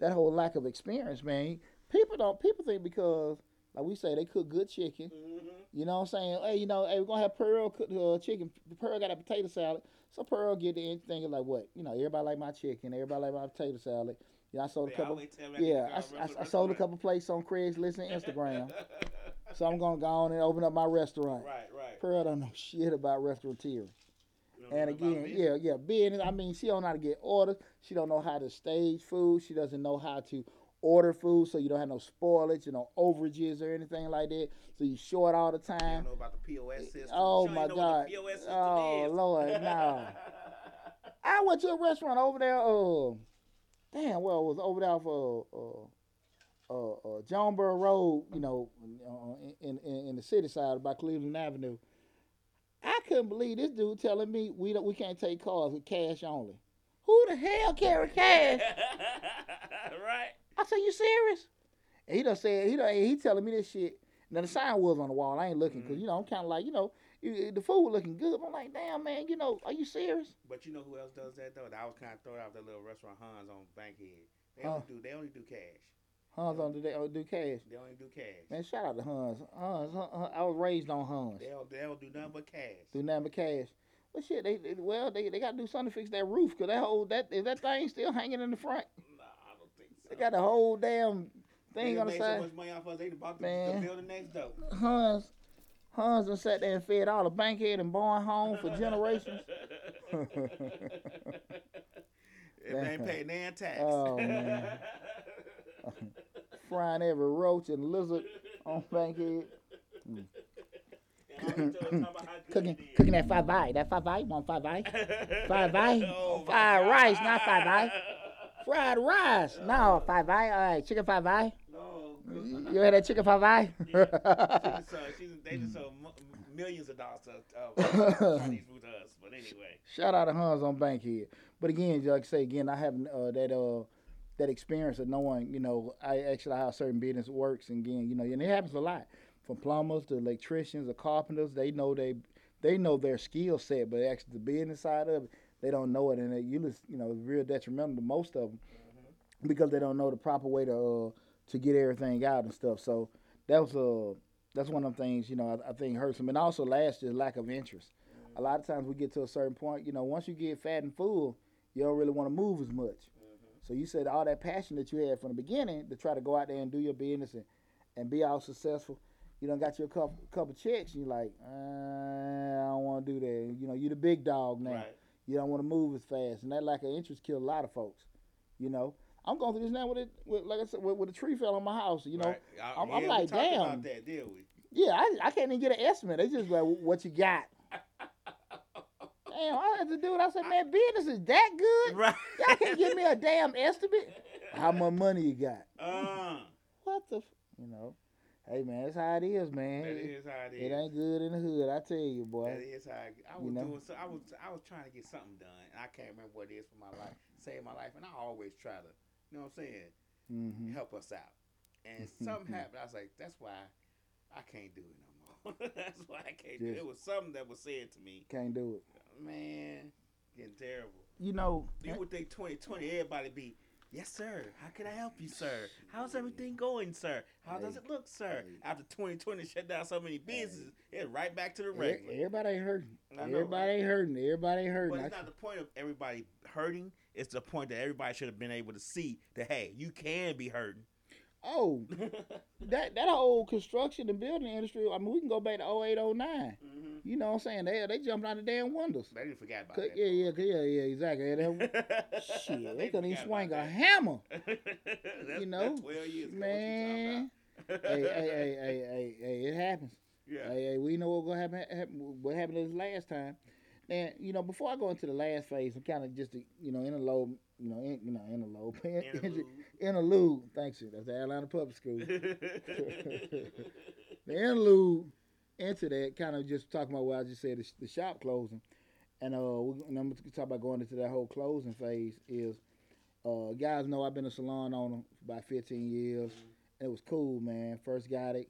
[SPEAKER 1] that whole lack of experience, man. People don't people think because like we say they cook good chicken.
[SPEAKER 2] Mhm.
[SPEAKER 1] You know what I'm saying? Hey, you know, hey, we're gonna have Pearl cook uh, chicken. Pearl got a potato salad, so Pearl get the thinking like what? You know, everybody like my chicken, everybody like my potato salad. You know, I sold a couple.
[SPEAKER 2] I
[SPEAKER 1] Yeah, I, I, I sold a couple plates on Craigslist and Instagram. so I'm gonna go on and open up my restaurant.
[SPEAKER 2] Right, right.
[SPEAKER 1] Pearl don't know shit about restaurateurs. And again, yeah, yeah, business. I mean, she don't know how to get orders. She don't know how to stage food. She doesn't know how to order food, so you don't have no spoilage, you know, overages or anything like that. So you short all the
[SPEAKER 2] You don't
[SPEAKER 1] time.
[SPEAKER 2] know about the POS system.
[SPEAKER 1] Oh
[SPEAKER 2] You
[SPEAKER 1] my God!
[SPEAKER 2] What the POS system
[SPEAKER 1] Oh. Lord, no. I went to a restaurant over there. Uh, damn, well, it was over there for uh, uh, uh, Jonesboro Road. You know, uh, in, in in the city side by Cleveland Avenue. Couldn't believe this dude telling me we don't we can't take cars with cash only. Who the hell carry cash?
[SPEAKER 2] right.
[SPEAKER 1] I said, you serious? And he done said he done, he telling me this shit. Now the sign was on the wall. I ain't looking because
[SPEAKER 2] Mhm.
[SPEAKER 1] you know I'm kind of like you know you- the food looking good. I'm like, damn man, you know, are you serious?
[SPEAKER 2] But you know who else does that though? I was kind of throwing out that little restaurant Hans on Bankhead. They only do they only do cash.
[SPEAKER 1] Hans on today oh, do cash.
[SPEAKER 2] They only do cash.
[SPEAKER 1] Man, shout out to. Huns, Hun- Hun- I was raised on Huns.
[SPEAKER 2] They don't they don't do nothing but cash.
[SPEAKER 1] Do nothing but cash. Well, shit, they, they well they they got to do something to fix that roof because that whole that is that thing still hanging in the front.
[SPEAKER 2] Nah, I don't think so.
[SPEAKER 1] They got the whole damn thing
[SPEAKER 2] done
[SPEAKER 1] on the side.
[SPEAKER 2] so much money off us. They bought the,
[SPEAKER 1] Man.
[SPEAKER 2] the building next door.
[SPEAKER 1] Huns, Hans done sat there and fed all the bankhead and Bowen Home for generations.
[SPEAKER 2] They ain't paying their tax.
[SPEAKER 1] Oh, man. Frying every roach and lizard on bankhead. Cooking, cooking that five eye. That five eye, want five eye? Five eye?
[SPEAKER 2] Oh,
[SPEAKER 1] Fried rice, not five eye. Fried rice. No, five eye. All right, chicken five eye.
[SPEAKER 2] No.
[SPEAKER 1] You had that chicken five eye?
[SPEAKER 2] She just sold, she, they just sold millions of dollars of uh, Chinese food to us. But anyway.
[SPEAKER 1] Shout out to Hans on Bankhead. But again, like I say again, I haven't uh, that uh that experience of knowing, you know, I actually how certain business works. And again, you know, and it happens a lot from plumbers to electricians or carpenters. They know they they know their skill set, but actually the business side of it, they don't know it, and it, you you know it's real detrimental to most of them because they don't know the proper way to uh, to get everything out and stuff. So that was uh that's one of the things you know I, I think hurts them, and also last is lack of interest. A lot of times we get to a certain point, you know, once you get fat and full, you don't really want to move as much. So you said all that passion that you had from the beginning to try to go out there and do your business and, and be all successful. You don't got your couple couple checks, and you're like, uh, I don't want to do that. You know, you're the big dog now.
[SPEAKER 2] Right.
[SPEAKER 1] You don't want to move as fast, and that lack of interest killed a lot of folks. You know, I'm going through this now with it, with, like I said, with, with a tree fell on my house. You know,
[SPEAKER 2] Right. I-
[SPEAKER 1] I'm-
[SPEAKER 2] yeah,
[SPEAKER 1] I'm like, damn.
[SPEAKER 2] About that,
[SPEAKER 1] yeah, I, I can't even get an estimate. They just like, what you got? Damn, I had to do it. I said, man, business is that good?
[SPEAKER 2] Right.
[SPEAKER 1] Y'all can't give me a damn estimate. How much money you got?
[SPEAKER 2] Uh,
[SPEAKER 1] What? the, f-? you know. Hey man, that's how it is, man.
[SPEAKER 2] That is how it is.
[SPEAKER 1] It ain't good in the hood, I tell you, boy.
[SPEAKER 2] That is how I, I
[SPEAKER 1] You
[SPEAKER 2] was
[SPEAKER 1] know?
[SPEAKER 2] doing. So I was I was trying to get something done, and I can't remember what it is for my life, save my life, and I always try to, you know what I'm saying,
[SPEAKER 1] hmm
[SPEAKER 2] help us out. And something happened. I was like, that's why I can't do it no more. that's why I can't do it. It was something that was said to me,
[SPEAKER 1] Can't do it.
[SPEAKER 2] Man, getting terrible.
[SPEAKER 1] You know,
[SPEAKER 2] You eh would think 2020, everybody be, yes, sir. How can I help you, sir? How's everything going, sir? How does it look, sir? After 2020 shut down so many businesses, it's right back to the regular.
[SPEAKER 1] everybody ain't hurting. Everybody ain't hurting. Everybody ain't hurting.
[SPEAKER 2] But it's not the point of everybody hurting. It's the point that everybody should have been able to see that hey, you can be hurting.
[SPEAKER 1] Oh, that that whole construction and building industry. I mean, we can go back to 08, 09.
[SPEAKER 2] mm-hmm.
[SPEAKER 1] You know what I'm saying? They they jumped out the damn windows.
[SPEAKER 2] They didn't forget about that.
[SPEAKER 1] Yeah, yeah, yeah, yeah, exactly. And they- Shit, they couldn't even swing a hammer. you know?
[SPEAKER 2] 12 years ago,
[SPEAKER 1] Man. Hey, hey, hey, hey, hey, hey, it happens.
[SPEAKER 2] Yeah.
[SPEAKER 1] Hey, hey, we know what's gonna happen, happen. What happened this last time? Now, you know, before I go into the last phase, I'm kind of just, the, you know, in a, low, you know, interlude, you know, in, you know, interlude,
[SPEAKER 2] Interlude.
[SPEAKER 1] Thanks, you. That's the Atlanta Public School. the interlude into that kind of just talking about what I just said, the, the shop closing, and uh, we, and I'm gonna talk about going into that whole closing phase. Is uh, guys know I've been a salon owner for about 15 years. and It was cool, man. First got it.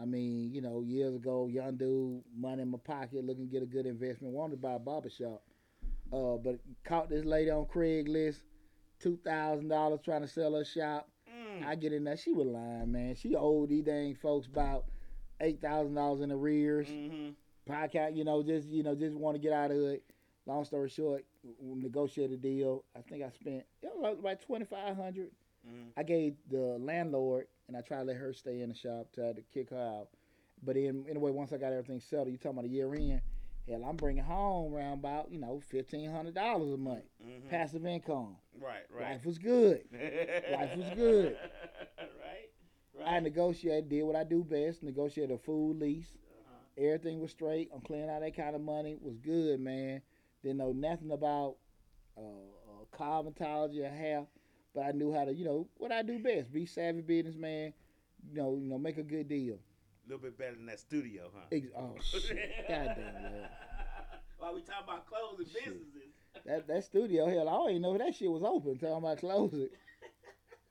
[SPEAKER 1] I mean, you know, years ago, young dude, money in my pocket, looking to get a good investment, wanted to buy a barber shop. Uh, but caught this lady on Craigslist, two thousand dollars trying to sell her shop.
[SPEAKER 2] Mm.
[SPEAKER 1] I get in there, she was lying, man. She owed these dang folks about eight thousand dollars in arrears.
[SPEAKER 2] Mhm.
[SPEAKER 1] Podcast, you know, just you know, just want to get out of it. Long story short, we negotiated a deal. I think I spent it was like about twenty five hundred.
[SPEAKER 2] Mhm.
[SPEAKER 1] I gave the landlord and I tried to let her stay in the shop, tried to kick her out. But then anyway, once I got everything settled, you talking about a year in, hell, I'm bringing home around about you know fifteen hundred dollars a month,
[SPEAKER 2] Mhm.
[SPEAKER 1] passive income.
[SPEAKER 2] Right. Right.
[SPEAKER 1] Life was good. Life was good.
[SPEAKER 2] right. right.
[SPEAKER 1] I negotiated, did what I do best, negotiated a food lease.
[SPEAKER 2] Uh-huh.
[SPEAKER 1] Everything was straight. I'm clearing out that kind of money. Was good, man. Didn't know nothing about uh, uh, cosmetology or hair, but I knew how to, you know, what I do best: be savvy businessman. You know, you know, make a good deal.
[SPEAKER 2] A little bit better than that studio, huh?
[SPEAKER 1] Ex- oh shit! Goddamn, man.
[SPEAKER 2] While we talking about closing
[SPEAKER 1] Shit.
[SPEAKER 2] businesses.
[SPEAKER 1] That that studio, hell, I don't even know if that shit was open. Talking about close it.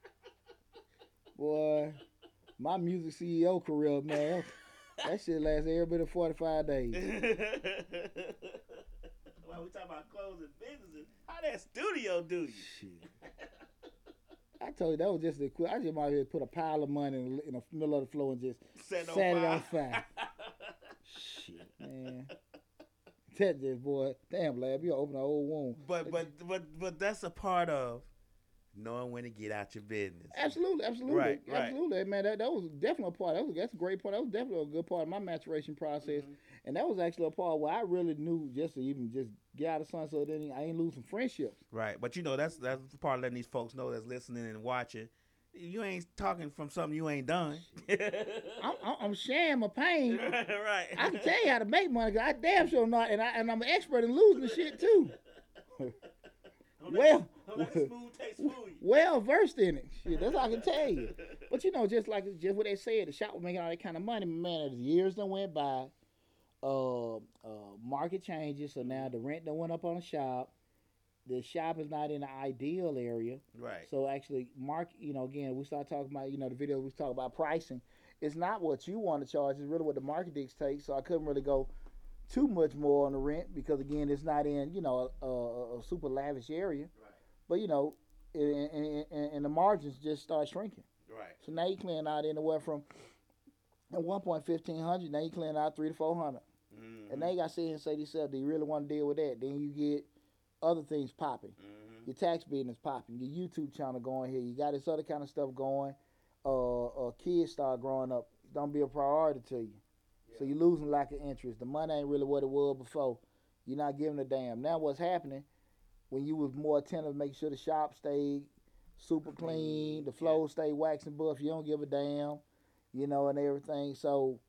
[SPEAKER 1] Boy, my music CEO career, man, that shit lasted every bit of 45 days.
[SPEAKER 2] While we talking about closing businesses, how that studio do you?
[SPEAKER 1] Shit. I told you that was just the quick. I just might have put a pile of money in the, in the middle of the floor and just
[SPEAKER 2] Set
[SPEAKER 1] Set it on fire. shit, man. That just boy, damn lab, you open an old wound.
[SPEAKER 2] but but but but that's a part of knowing when to get out your business.
[SPEAKER 1] Absolutely, absolutely,
[SPEAKER 2] Right, right.
[SPEAKER 1] absolutely, man. That, that was definitely a part. That was that's a great part. That was definitely a good part of my maturation process,
[SPEAKER 2] Mhm.
[SPEAKER 1] And that was actually a part where I really knew just to even just get out of sun, so then I ain't losing friendships.
[SPEAKER 2] Right, but you know that's that's the part of letting these folks know that's listening and watching. You ain't talking from something you ain't done.
[SPEAKER 1] I'm, I'm, sharing my pain.
[SPEAKER 2] right.
[SPEAKER 1] I can tell you how to make money. 'cause I damn sure not, and I and I'm an expert in losing the shit too. Well-
[SPEAKER 2] don't let the smooth taste.
[SPEAKER 1] Well versed in it. Shit, that's all I can tell you. But you know, just like just what they said, the shop was making all that kind of money. Man, as years done went by, uh, uh, market changes. So now the rent done went up on the shop. The shop is not in the ideal area.
[SPEAKER 2] Right.
[SPEAKER 1] So actually, mark, you know, again, we start talking about, you know, the video we talk about pricing. It's not what you want to charge. It's really what the market dictates. So I couldn't really go too much more on the rent because again, it's not in, you know, a, a, a super lavish area.
[SPEAKER 2] Right.
[SPEAKER 1] But you know, and, and, and- and the margins just start shrinking.
[SPEAKER 2] Right.
[SPEAKER 1] So now you're clearing out anywhere from at one point fifteen hundred. Now you clearing out three to four hundred.
[SPEAKER 2] Mhm.
[SPEAKER 1] And now you got to sit here and say to yourself, do you really want to deal with that? Then you get other things popping.
[SPEAKER 2] Mhm.
[SPEAKER 1] Your tax business popping. Your YouTube channel going here. You got this other kind of stuff going. Uh, uh kids start growing up. Don't be a priority to you. So you're losing lack of interest. The money ain't really what it was before. You're not giving a damn. Now what's happening? When you was more attentive, make sure the shop stayed super clean, the
[SPEAKER 2] Yeah.
[SPEAKER 1] stay wax and buff. You don't give a damn, you know, and everything. So,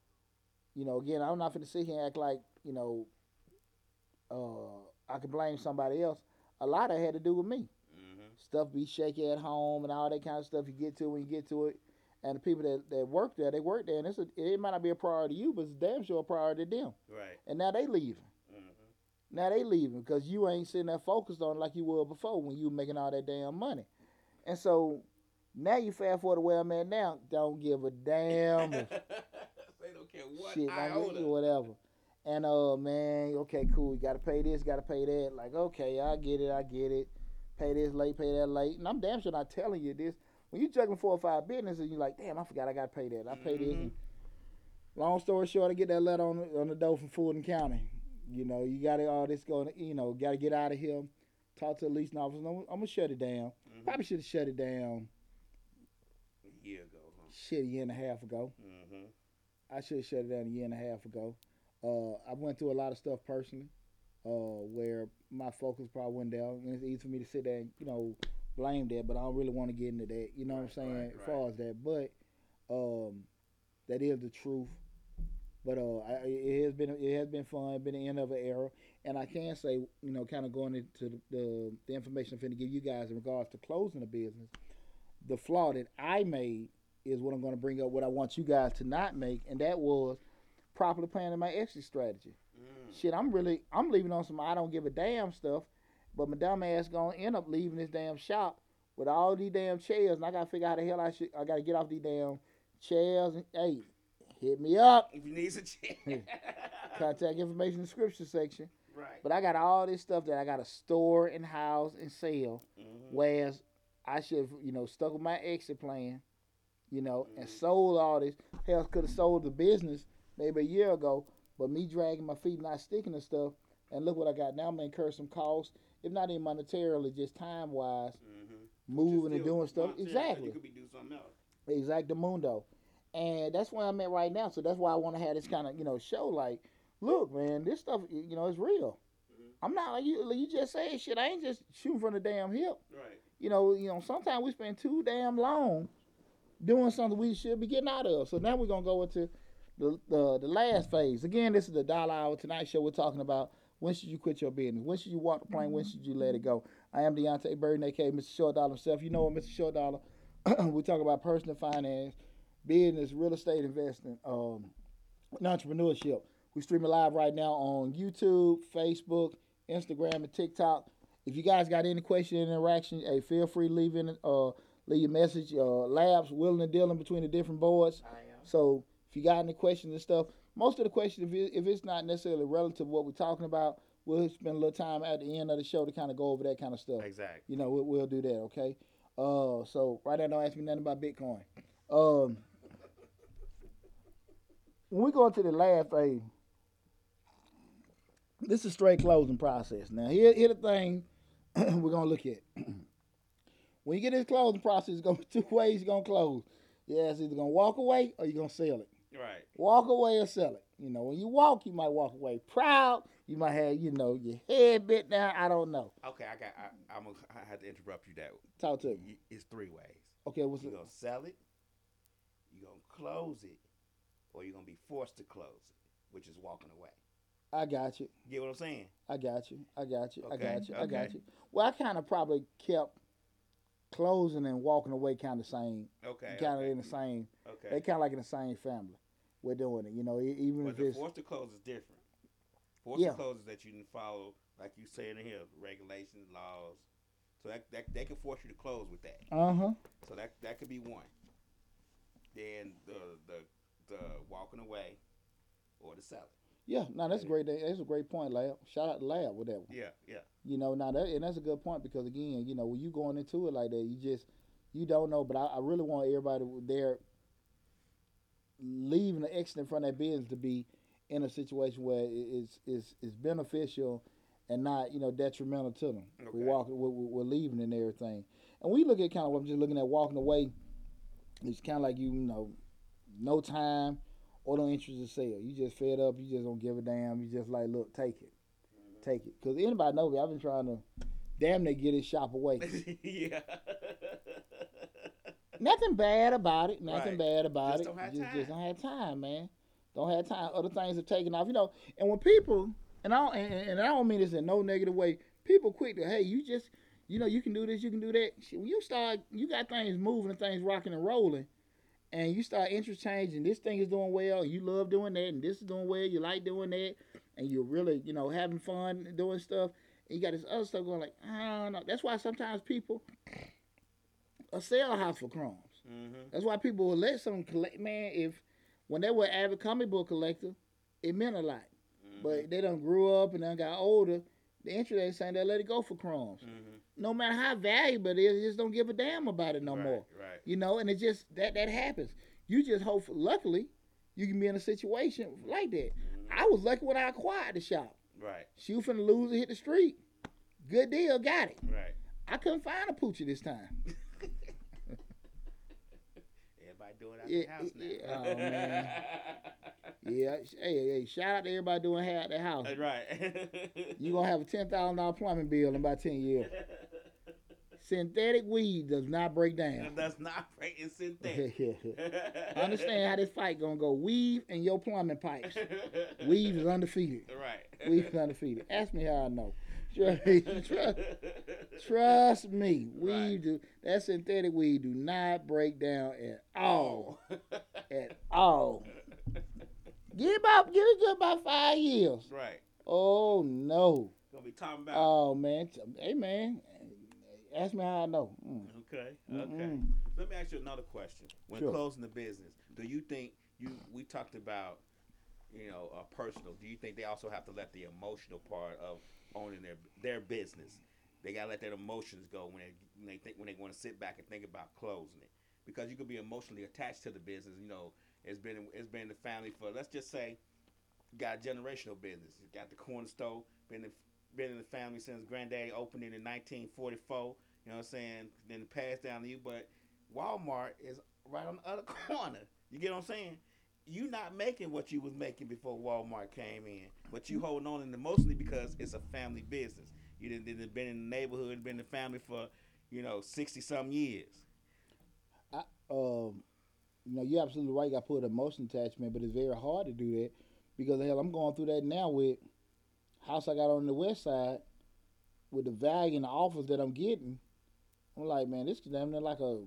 [SPEAKER 1] you know, again, I'm not gonna sit here and act like you know, uh, I can blame somebody else. A lot of it had to do with me
[SPEAKER 2] Mhm.
[SPEAKER 1] stuff be shaky at home and all that kind of stuff you get to when you get to it. And the people that, that work there, they work there, and it's a, it might not be a priority to you, but it's damn sure a priority to them.
[SPEAKER 2] Right.
[SPEAKER 1] And now they leaving.
[SPEAKER 2] Mm-hmm.
[SPEAKER 1] Now they leaving because you ain't sitting there focused on it like you were before when you were making all that damn money. And so now you fast forward I'm at now. Don't give a damn
[SPEAKER 2] they don't care what
[SPEAKER 1] shit,
[SPEAKER 2] I owe
[SPEAKER 1] whatever. And uh, man, okay, cool. You gotta pay this, gotta pay that. Like, okay, I get it, I get it. Pay this late, pay that late. And I'm damn sure not telling you this. When you juggling four or five businesses, and you're like, damn, I forgot I gotta pay that. I pay this.
[SPEAKER 2] Mhm.
[SPEAKER 1] And long story short, I get that letter on the, on the door from Fulton County. You know, you got to all this going. You know, got to get out of here. Talk to the leasing officer. I'm, I'm gonna shut it down.
[SPEAKER 2] Mhm.
[SPEAKER 1] Probably should have shut it down.
[SPEAKER 2] A year ago, huh?
[SPEAKER 1] Shit, a year and a half ago.
[SPEAKER 2] Mm-hmm.
[SPEAKER 1] I should have shut it down a year and a half ago. Uh, I went through a lot of stuff personally, uh, where my focus probably went down. And it's easy for me to sit there and you know blame that, but I don't really want to get into that. You know
[SPEAKER 2] Right,
[SPEAKER 1] what I'm saying?
[SPEAKER 2] right,
[SPEAKER 1] As far as that, but um, that is the truth. But uh, I, it has been it has been fun. Been the end of an era, and I can say you know kind of going into the, the the information I'm going to give you guys in regards to closing the business. The flaw that I made is what I'm going to bring up. What I want you guys to not make, and that was properly planning my exit strategy.
[SPEAKER 2] Mm.
[SPEAKER 1] Shit, I'm really I'm leaving on some I don't give a damn stuff, but my dumb ass gonna end up leaving this damn shop with all these damn chairs, and I gotta figure out how the hell I should I gotta get off these damn chairs. And hey, hit me up.
[SPEAKER 2] If you need some change.
[SPEAKER 1] Contact information in the description section.
[SPEAKER 2] right.
[SPEAKER 1] But I got all this stuff that I gotta store and house and sell.
[SPEAKER 2] Mhm.
[SPEAKER 1] Whereas I should have, you know, stuck with my exit plan, you know, and
[SPEAKER 2] Mhm.
[SPEAKER 1] sold all this. Hell, could have sold the business maybe a year ago, but me dragging my feet, not sticking to stuff, and look what I got now. I'm gonna incur some costs, if not even monetarily, just time wise,
[SPEAKER 2] Mhm.
[SPEAKER 1] moving and doing stuff. Exactly,
[SPEAKER 2] could be doing something else.
[SPEAKER 1] exactamundo, and that's where I'm at right now. So that's why I want to have this kind of, you know, show. Like, look, man, this stuff, you know, is real.
[SPEAKER 2] Mhm.
[SPEAKER 1] I'm not like you. Like you just said shit. I ain't just shooting from the damn hip.
[SPEAKER 2] Right.
[SPEAKER 1] you know, you know, sometimes we spend too damn long doing something we should be getting out of. So now we're gonna go into the the, the last phase. Again, this is the Dollar Hour Tonight Show. We're talking about when should you quit your business? When should you walk the plane? When should you let it go? I am Deontay Burden, aka Mr. Short Dollar himself. You know what, Mr. Short Dollar. we talk about personal finance, business, real estate investing, um, entrepreneurship. We streaming live right now on YouTube, Facebook, Instagram, and TikTok. If you guys got any question, interaction, hey, feel free to leave in uh leave your message. Uh, labs willing and dealing between the different boards.
[SPEAKER 2] I am.
[SPEAKER 1] So if you got any questions and stuff, most of the questions, if, it, if it's not necessarily relative to what we're talking about, we'll spend a little time at the end of the show to kind of go over that kind of stuff.
[SPEAKER 2] Exactly.
[SPEAKER 1] You know, we'll, we'll do that, okay? Uh, so right now, don't ask me nothing about Bitcoin. Um, when we go into the last phase, this is straight closing process. Now, here, here the thing we're gonna look at. when you get this closing process, it's gonna be two ways you're gonna close. Yeah, it's either gonna walk away or you're gonna sell it.
[SPEAKER 2] Right.
[SPEAKER 1] Walk away or sell it. You know, when you walk, you might walk away proud. You might have, you know, your head bit down. I don't know.
[SPEAKER 2] Okay, I got. I, I'm. Gonna, I had to interrupt you. That
[SPEAKER 1] Talk to me.
[SPEAKER 2] It's three ways.
[SPEAKER 1] Okay, what's
[SPEAKER 2] You're
[SPEAKER 1] it?
[SPEAKER 2] gonna sell it. You're gonna close it, or you're gonna be forced to close it, which is walking away.
[SPEAKER 1] I got you.
[SPEAKER 2] You get what I'm saying?
[SPEAKER 1] I got you. I got you. I got you. I got you. Well, I kind of probably kept closing and walking away kind of same,
[SPEAKER 2] Okay.
[SPEAKER 1] kind of
[SPEAKER 2] okay.
[SPEAKER 1] in the same.
[SPEAKER 2] Okay.
[SPEAKER 1] They kind of like in the same family. We're doing it, you know. Even
[SPEAKER 2] But
[SPEAKER 1] if
[SPEAKER 2] the
[SPEAKER 1] it's
[SPEAKER 2] forced to close is different. Forced
[SPEAKER 1] Yeah.
[SPEAKER 2] to close is that you can follow, like you say in here, regulations, laws. So that, that they can force you to close with that.
[SPEAKER 1] uh huh.
[SPEAKER 2] So that that could be one. Then the the the walking away, or the selling.
[SPEAKER 1] Yeah, no, that's a great. That's a great point, Lab. Shout out to Lab with that one.
[SPEAKER 2] Yeah, yeah.
[SPEAKER 1] You know, now that and that's a good point because again, you know, when you going into it like that, you just you don't know. But I, I really want everybody there leaving the exit in front of that business to be in a situation where it's it's it's beneficial and not you know detrimental to them.
[SPEAKER 2] Okay.
[SPEAKER 1] We're walking, we're, we're leaving and everything. And we look at kind of what I'm just looking at walking away. It's kind of like you, you know, no time or no interest to sell. You just fed up. You just don't give a damn. You just like, look, take it, take it. Because anybody know me, I've been trying to damn near get his shop away.
[SPEAKER 2] yeah.
[SPEAKER 1] Nothing bad about it. Nothing
[SPEAKER 2] Right.
[SPEAKER 1] bad about
[SPEAKER 2] Just
[SPEAKER 1] it.
[SPEAKER 2] don't have
[SPEAKER 1] just,
[SPEAKER 2] time.
[SPEAKER 1] just don't have time, man. Don't have time. Other things have taken off, you know. And when people, and I don't, and, and I don't mean this in no negative way. People quick to, hey, you just, you know, you can do this, you can do that. When you start, you got things moving and things rocking and rolling, and you start interchanging this thing is doing well, you love doing that, and this is doing well, you like doing that, and you're really, you know, having fun doing stuff, and you got this other stuff going like, I don't know. That's why sometimes people sell a house for crumbs.
[SPEAKER 2] Mm-hmm.
[SPEAKER 1] That's why people will let some collect. Man, if when they were an avid comic book collector, it meant a lot.
[SPEAKER 2] Mm-hmm.
[SPEAKER 1] But they done grew up and then got older. The interest ain't saying they let it go for crumbs.
[SPEAKER 2] Mm-hmm.
[SPEAKER 1] No matter how valuable it is, just don't give a damn about it no
[SPEAKER 2] right,
[SPEAKER 1] more.
[SPEAKER 2] Right.
[SPEAKER 1] You know, and it just that that happens. You just hope. Luckily, you can be in a situation like that.
[SPEAKER 2] Mhm.
[SPEAKER 1] I was lucky when I acquired the shop.
[SPEAKER 2] Right.
[SPEAKER 1] She was finna lose and hit the street. Good deal, got it.
[SPEAKER 2] Right.
[SPEAKER 1] I couldn't find a poochie this time.
[SPEAKER 2] Everybody doing out
[SPEAKER 1] Yeah,
[SPEAKER 2] the house now.
[SPEAKER 1] yeah, oh, man. Yeah, hey, hey, shout out to everybody doing at the house.
[SPEAKER 2] That's right.
[SPEAKER 1] You gonna have a ten thousand dollar plumbing bill in about ten years. Synthetic weed does not break down.
[SPEAKER 2] That's not right. It's synthetic.
[SPEAKER 1] Understand how this fight gonna go? Weave and your plumbing pipes. Weave is undefeated.
[SPEAKER 2] Right.
[SPEAKER 1] Weave is undefeated. Ask me how I know. Trust, trust, me. Weave
[SPEAKER 2] Right.
[SPEAKER 1] do that synthetic weed do not break down at all.
[SPEAKER 2] Oh.
[SPEAKER 1] At all. Give it about give it about five years.
[SPEAKER 2] right.
[SPEAKER 1] Oh no.
[SPEAKER 2] Gonna be talking about.
[SPEAKER 1] Oh man. Hey man. Ask me how I know. Mm.
[SPEAKER 2] okay. Okay.
[SPEAKER 1] Mm-mm.
[SPEAKER 2] Let me ask you another question. When
[SPEAKER 1] Sure.
[SPEAKER 2] closing the business, do you think you we talked about you know uh, personal? Do you think they also have to let the emotional part of owning their their business? They gotta let their emotions go when they when they think when they want to sit back and think about closing it because you could be emotionally attached to the business. You know, it's been it's been the family for let's just say got a generational business. You got the corner store been in, been in the family since granddaddy opened it in 1944. You know what I'm saying? Then passed down to you, but Walmart is right on the other corner. You get what I'm saying? You not making what you was making before Walmart came in, but you holding on in emotionally because it's a family business. You didn't, didn't been in the neighborhood, been in the family for, you know, sixty some years.
[SPEAKER 1] I, um, you know, you're absolutely right. To put emotion attachment, but it's very hard to do that because hell, I'm going through that now with house I got on the west side with the value and the offers that I'm getting. I'm like, man, this is damn near like a,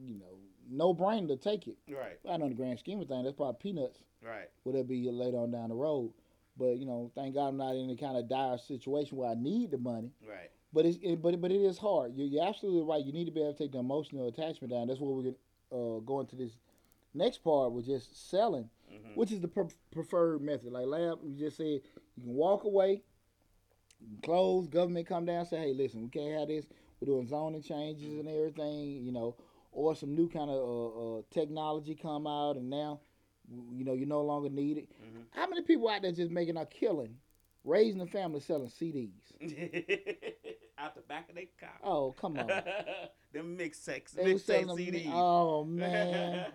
[SPEAKER 1] you know, no brainer to take it.
[SPEAKER 2] Right,
[SPEAKER 1] I know the grand scheme of things, that's probably peanuts.
[SPEAKER 2] right,
[SPEAKER 1] Would that be later on down the road? But you know, thank God I'm not in any kind of dire situation where I need the money.
[SPEAKER 2] right.
[SPEAKER 1] But it's it, but but it is hard. You're, you're absolutely right. You need to be able to take the emotional attachment down. That's what we're gonna uh, go into this next part with just selling,
[SPEAKER 2] hmm
[SPEAKER 1] which is the pre- preferred method. Like Lab, you just said, you can walk away, can close. Government come down, say, hey, listen, we can't have this. We're doing zoning changes and everything, you know, or some new kind of uh, uh, technology come out, and now, you know, you no longer need it.
[SPEAKER 2] Mhm.
[SPEAKER 1] How many people out there just making a killing, raising a family, selling CDs?
[SPEAKER 2] Out the back of their car.
[SPEAKER 1] Oh, come on.
[SPEAKER 2] Them mix sex,
[SPEAKER 1] They was
[SPEAKER 2] mixtape
[SPEAKER 1] selling them-
[SPEAKER 2] CDs.
[SPEAKER 1] Oh man.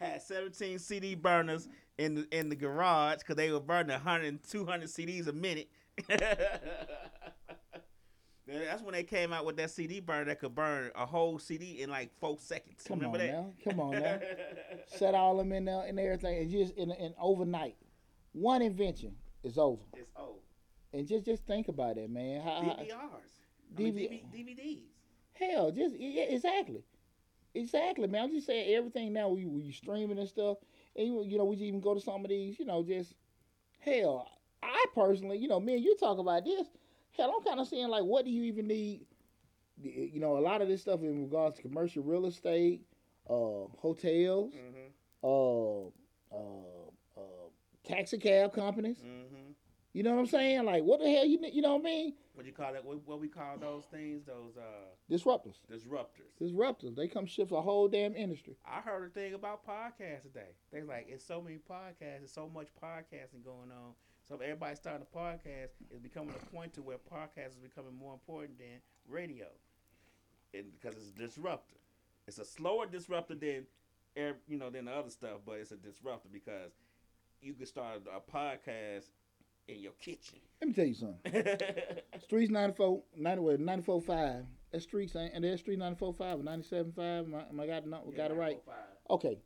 [SPEAKER 2] Had 17 CD burners in the in the garage because they were burning 100 and 200 CDs a minute. That's when they came out with that CD burner that could burn a whole CD in like four seconds.
[SPEAKER 1] Come
[SPEAKER 2] Remember
[SPEAKER 1] on
[SPEAKER 2] that?
[SPEAKER 1] now. Come on now. Set all them in there and everything, and just in, in overnight, one invention is over.
[SPEAKER 2] it's old.
[SPEAKER 1] And just just think about it, man. How,
[SPEAKER 2] DVRs. I mean,
[SPEAKER 1] DV-
[SPEAKER 2] DVDs.
[SPEAKER 1] hell, just yeah, exactly, exactly, man. I'm just saying everything now. We we streaming and stuff, and you, know we even go to some of these, you know, just hell. I personally, you know, me and you talk about this. Hell, I'm kind of saying like, what do you even need? You know, a lot of this stuff in regards to commercial real estate, uh, hotels,
[SPEAKER 2] Mm-hmm.
[SPEAKER 1] uh, uh, uh, taxi cab companies.
[SPEAKER 2] Mm-hmm.
[SPEAKER 1] You know what I'm saying? Like, what the hell you you know what I mean?
[SPEAKER 2] What you call that? What, what we call those things? Those uh
[SPEAKER 1] Disruptors.
[SPEAKER 2] disruptors.
[SPEAKER 1] Disruptors. They come shift a whole damn industry.
[SPEAKER 2] I heard a thing about podcasts today. They like it's so many podcasts, there's so much podcasting going on. So if everybody's starting a podcast, it's becoming a point to where podcast is becoming more important than radio, and because it's a disruptor. It's a slower disruptor than, you know, than the other stuff, but it's a disruptor because you can start a podcast in your kitchen.
[SPEAKER 1] Let me tell you something. Streetz 94, 90, well, 94 5. That Streetz ain't, and that's Street 94 5 or 97 5. Am I, am I got, it, no- got it right? Okay.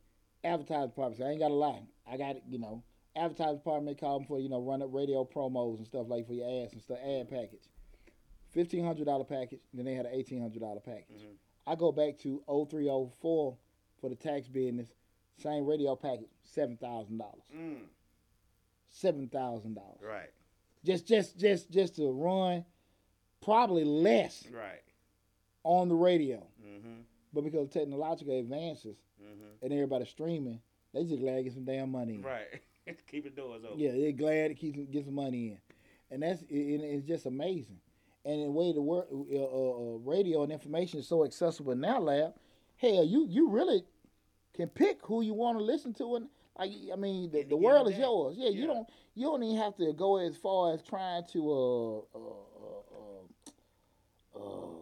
[SPEAKER 1] Advertising department. I ain't got to lie. I got it, you know. Advertising department call them for, you know, run up radio promos and stuff like for your ads and stuff, ad package. $1,500 package. Then they had an $1,800 package.
[SPEAKER 2] Mhm.
[SPEAKER 1] I go back to 0304 for the tax business. Same radio package, seven thousand dollars.
[SPEAKER 2] Mm,
[SPEAKER 1] Seven thousand dollars.
[SPEAKER 2] right,
[SPEAKER 1] Just just just just to run probably less
[SPEAKER 2] right.
[SPEAKER 1] on the radio.
[SPEAKER 2] Mm-hmm.
[SPEAKER 1] But because of technological advances
[SPEAKER 2] Mm-hmm.
[SPEAKER 1] and everybody streaming, they just glad to get some damn money in.
[SPEAKER 2] Right. Keep the doors open.
[SPEAKER 1] Yeah, they're glad to keep some, get some money in, and that's it, it- it's just amazing. And the way the work, uh, uh, uh, radio and information is so accessible now, lab. Hell, you you really can pick who you want to listen to, and like I mean, the, the world is yours. Yeah,
[SPEAKER 2] Yeah.
[SPEAKER 1] you don't you don't even have to go as far as trying to uh uh uh, uh,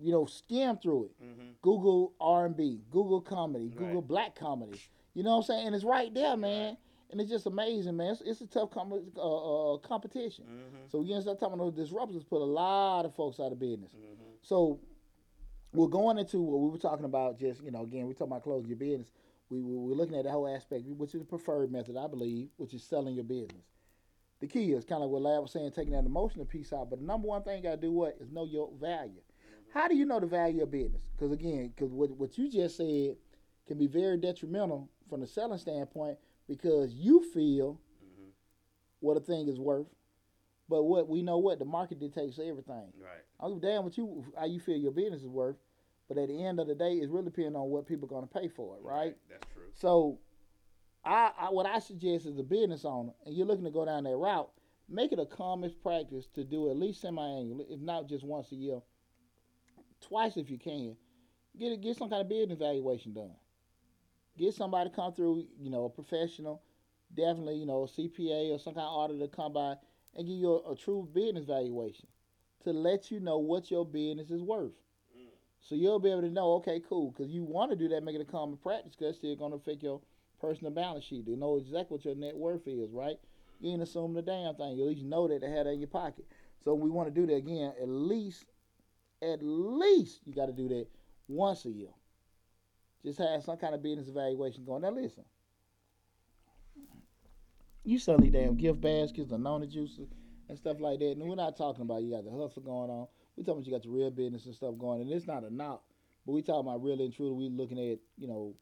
[SPEAKER 1] you know skim through it.
[SPEAKER 2] Mm-hmm.
[SPEAKER 1] Google R and B, Google comedy,
[SPEAKER 2] Right.
[SPEAKER 1] Google black comedy. You know what I'm saying? And it's right there, man. And it's just amazing, man. It's, it's a tough com- uh, uh, competition.
[SPEAKER 2] Mm-hmm.
[SPEAKER 1] So we start talking about those disruptors put a lot of folks out of business.
[SPEAKER 2] Mm-hmm.
[SPEAKER 1] So we're going into what we were talking about. Just you know, again, we're talking about closing your business. We we- we're looking at the whole aspect, which is the preferred method, I believe, which is selling your business. The key is kind of what Lab was saying, taking that emotional piece out. But the number one thing you got to do what is know your value. How do you know the value of business? Because again, because what what you just said can be very detrimental from the selling standpoint because you feel
[SPEAKER 2] Mm-hmm.
[SPEAKER 1] what a thing is worth. But what we know what the market dictates everything.
[SPEAKER 2] Right.
[SPEAKER 1] I don't give a damn what you how you feel your business is worth, but at the end of the day, it's really depending on what people are going to pay for it, right?
[SPEAKER 2] That's true.
[SPEAKER 1] So, I, I what I suggest as a business owner, and you're looking to go down that route, make it a common practice to do at least semi-annual, if not just once a year, twice if you can. Get it, get some kind of business evaluation done. Get somebody to come through, you know, a professional, definitely, you know, a CPA or some kind of auditor to come by and give you a, a true business valuation to let you know what your business is worth. So you'll be able to know, okay, cool, because you want to do that, make it a common practice, because it's going to affect your personal balance sheet. To know exactly what your net worth is, right? You ain't assuming the damn thing. You at least know that they had that in your pocket. So we want to do that again. At least, at least you got to do that once a year. Just have some kind of business evaluation going. Now listen, you selling these damn gift baskets, the noni juices, and stuff like that. And we're not talking about you got the hustle going on. We're talking about you got the real business and stuff going. And it's not a knock, but we talking about really and truly. We looking at you know,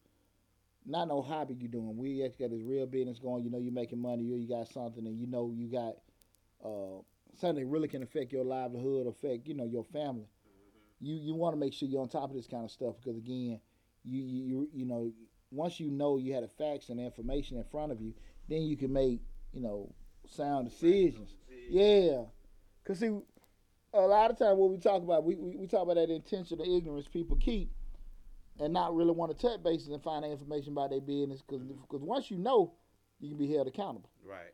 [SPEAKER 1] not no hobby you doing. We actually got this real business going. You know, you making money. You you got something, and you know you got uh, something that really can affect your livelihood, affect you know your family. You you want to make sure you're on top of this kind of stuff because again, you you you, you know once you know you had the facts and information in front of you, then you can make you know sound decisions. Yeah, cause see, a lot of time what we talk about, we, we, we talk about that intentional ignorance people keep, and not really want to touch bases and find out information about their business. Cause, cause once you know, you can be held accountable.
[SPEAKER 2] Right.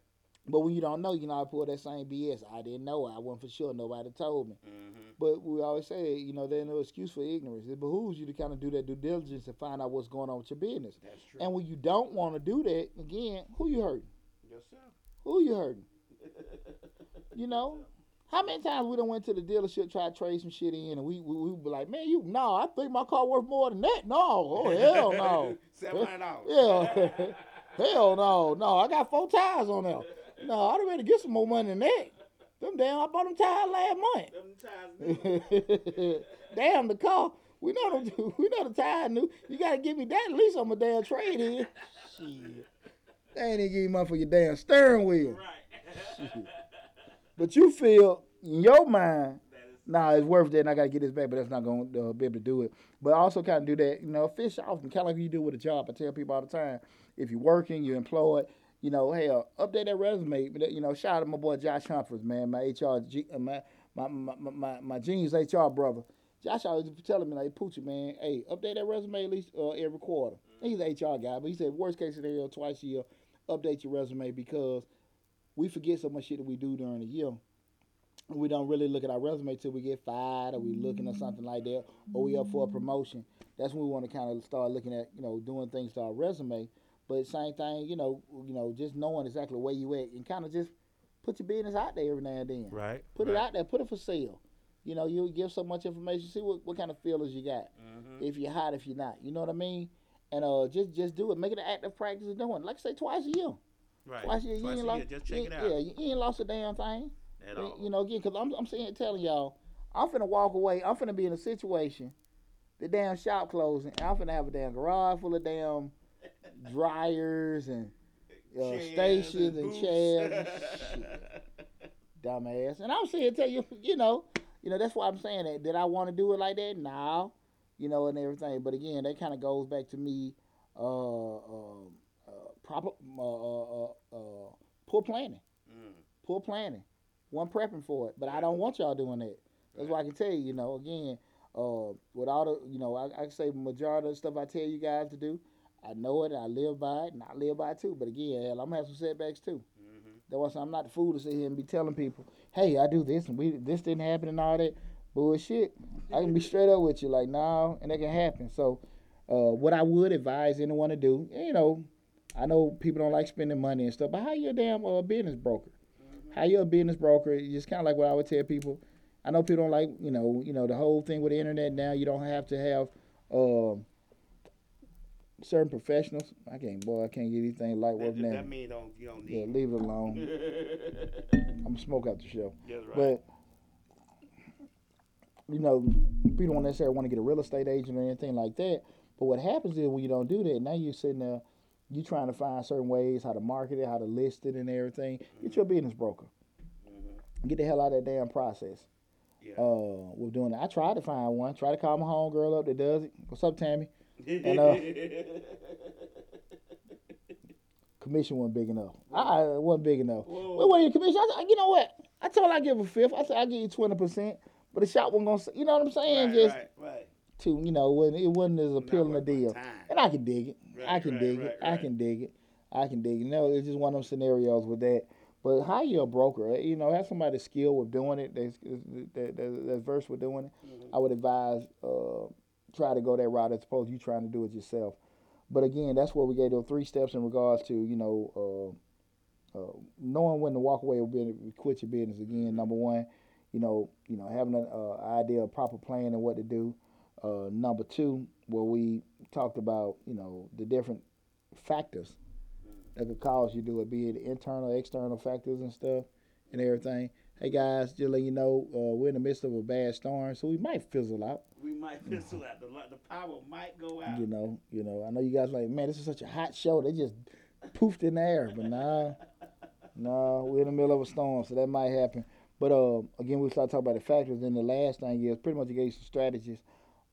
[SPEAKER 1] But when you don't know, you know, I pull that same BS. I didn't know. I wasn't for sure. Nobody told me.
[SPEAKER 2] Mm-hmm.
[SPEAKER 1] But we always say, you know, there's no excuse for ignorance. It behooves you to kind of do that due diligence and find out what's going on with your business.
[SPEAKER 2] That's true.
[SPEAKER 1] And when you don't want to do that, again, who you hurting?
[SPEAKER 2] Yourself.
[SPEAKER 1] Who you hurting? You know? How many times we done went to the dealership, try to trade some shit in, and we we, we be like, man, you no, I think my car worth more than that. No, oh hell no.
[SPEAKER 2] Seven hundred dollars.
[SPEAKER 1] Yeah. hell no, no. I got four tires on there. No, I'd rather get some more money than that. Them damn, I bought them tires last month.
[SPEAKER 2] Them
[SPEAKER 1] damn the car. We know the we know the tire new. You gotta give me that at least on my damn trade in. Shit. They ain't even give you money for your damn steering wheel.
[SPEAKER 2] right.
[SPEAKER 1] But you feel in your mind, nah, it's worth that and I gotta get this back, but that's not gonna uh, be able to do it. But also kind of do that, you know, fish off kind of like you do with a job. I tell people all the time, if you're working, you're employed, you know, hey, uh, update that resume. But, You know, shout out to my boy Josh Humphries, man, my HR, G, uh, my, my, my, my, my, my genius HR brother. Josh always telling me, like, Poochie, man, hey, update that resume at least uh, every quarter. He's an HR guy, but he said, worst case scenario, twice a year, update your resume because we forget so much shit that we do during the year. We don't really look at our resume till we get fired or we looking at something like that or we up for a promotion. That's when we want to kind of start looking at, you know, doing things to our resume. But same thing, you know, you know, just knowing exactly where you at and kind of just put your business out there every now and then.
[SPEAKER 2] right.
[SPEAKER 1] Put
[SPEAKER 2] right.
[SPEAKER 1] it out there, put it for sale. You know, you give so much information, see what, what kind of feelers you got.
[SPEAKER 2] Mm-hmm.
[SPEAKER 1] If you're hot, if you're not. You know what I mean? And uh just just do it. Make it an active practice of doing. Like I say, twice a year.
[SPEAKER 2] Right.
[SPEAKER 1] Twice a year. You ain't lost,
[SPEAKER 2] year. Just check
[SPEAKER 1] you
[SPEAKER 2] it out.
[SPEAKER 1] Yeah, you ain't lost a damn thing.
[SPEAKER 2] At
[SPEAKER 1] You-
[SPEAKER 2] all.
[SPEAKER 1] You know, again, because I'm, I'm saying, telling y'all, I'm finna walk away. I'm finna be in a situation the damn shop closing. I'm finna have a damn garage full of damn dryers and uh,
[SPEAKER 2] Chairs
[SPEAKER 1] stations and chairs. and shit. Dumbass. And I'm saying, tell you, you know, you know, that's why I'm saying that. Did I want to do it like that? No. You know, and everything. But again, that kind of goes back to me, uh, uh, proper, uh, uh, uh, uh, poor planning.
[SPEAKER 2] Mm.
[SPEAKER 1] Poor planning. One prepping for it. But I don't want y'all doing that. That's why I can tell you, you know, again, uh, with all the, you know, I, I can say majority of the stuff I tell you guys to do, I know it, I live by it, and I live by it too. But again, hell, I'm gonna have some setbacks too.
[SPEAKER 2] Mhm.
[SPEAKER 1] That's why I say I'm not the fool to sit here and be telling people, hey, I do this and we this didn't happen and all that bullshit. I can be straight up with you, like, no, and that can happen. So, uh, what I would advise anyone to do, you know, I know people don't like spending money and stuff, but how you a damn uh, business broker? How you a business broker? It's just kind of like what I would tell people. I know people don't like, you know, you know the whole thing with the internet now. You don't have to have um, certain professionals. I can't, boy, I can't get anything like
[SPEAKER 2] That,
[SPEAKER 1] worth now.
[SPEAKER 2] that mean you don't you don't need.
[SPEAKER 1] Yeah, leave it alone. I'm gonna smoke out the show.
[SPEAKER 2] That's right.
[SPEAKER 1] But you know, people don't necessarily want to get a real estate agent or anything like that. But what happens is when you don't do that, now you're sitting there, you trying to find certain ways how to market it, how to list it, and everything. Get your business broker.
[SPEAKER 2] Mhm.
[SPEAKER 1] Get the hell out of that damn process.
[SPEAKER 2] Yeah.
[SPEAKER 1] Uh, we're doing it. I tried to find one. Try to call my home girl up that does it. What's up, Tammy? and, uh, Commission wasn't big enough. I it wasn't big enough.
[SPEAKER 2] Whoa.
[SPEAKER 1] Well, what your commission? I you know what? I told her I give a fifth. I said I give you twenty percent, but the shop wasn't gonna. You know what I'm saying?
[SPEAKER 2] right,
[SPEAKER 1] Just
[SPEAKER 2] right, right.
[SPEAKER 1] to you know, when it wasn't as appealing a deal. And I could dig it. I can
[SPEAKER 2] right,
[SPEAKER 1] dig
[SPEAKER 2] right,
[SPEAKER 1] it. I can dig it. I can dig it. No, it's just one of those scenarios with that. But hire you a broker. eh, You know, have somebody skilled with doing it. That's that, that, that's versed with doing it.
[SPEAKER 2] Mhm.
[SPEAKER 1] I would advise uh, try to go that route as opposed to you trying to do it yourself. But again, that's where we gave those three steps in regards to you know uh, uh, knowing when to walk away or quit your business. Again, number one, you know, you know having an uh, idea of proper plan and what to do. Uh, number two, where we talked about you know the different factors that could cause you to do it, be it internal, external factors and stuff and everything. Hey guys, just let you know, uh, we're in the midst of a bad storm, so we might fizzle out.
[SPEAKER 2] We might fizzle out. The, the power might go out.
[SPEAKER 1] You know, you know. I know you guys like, man, this is such a hot show. They just poofed in the air, but nah, nah, we're in the middle of a storm, so that might happen. But uh, again, we start talking about the factors. Then the last thing is pretty much you gave some strategies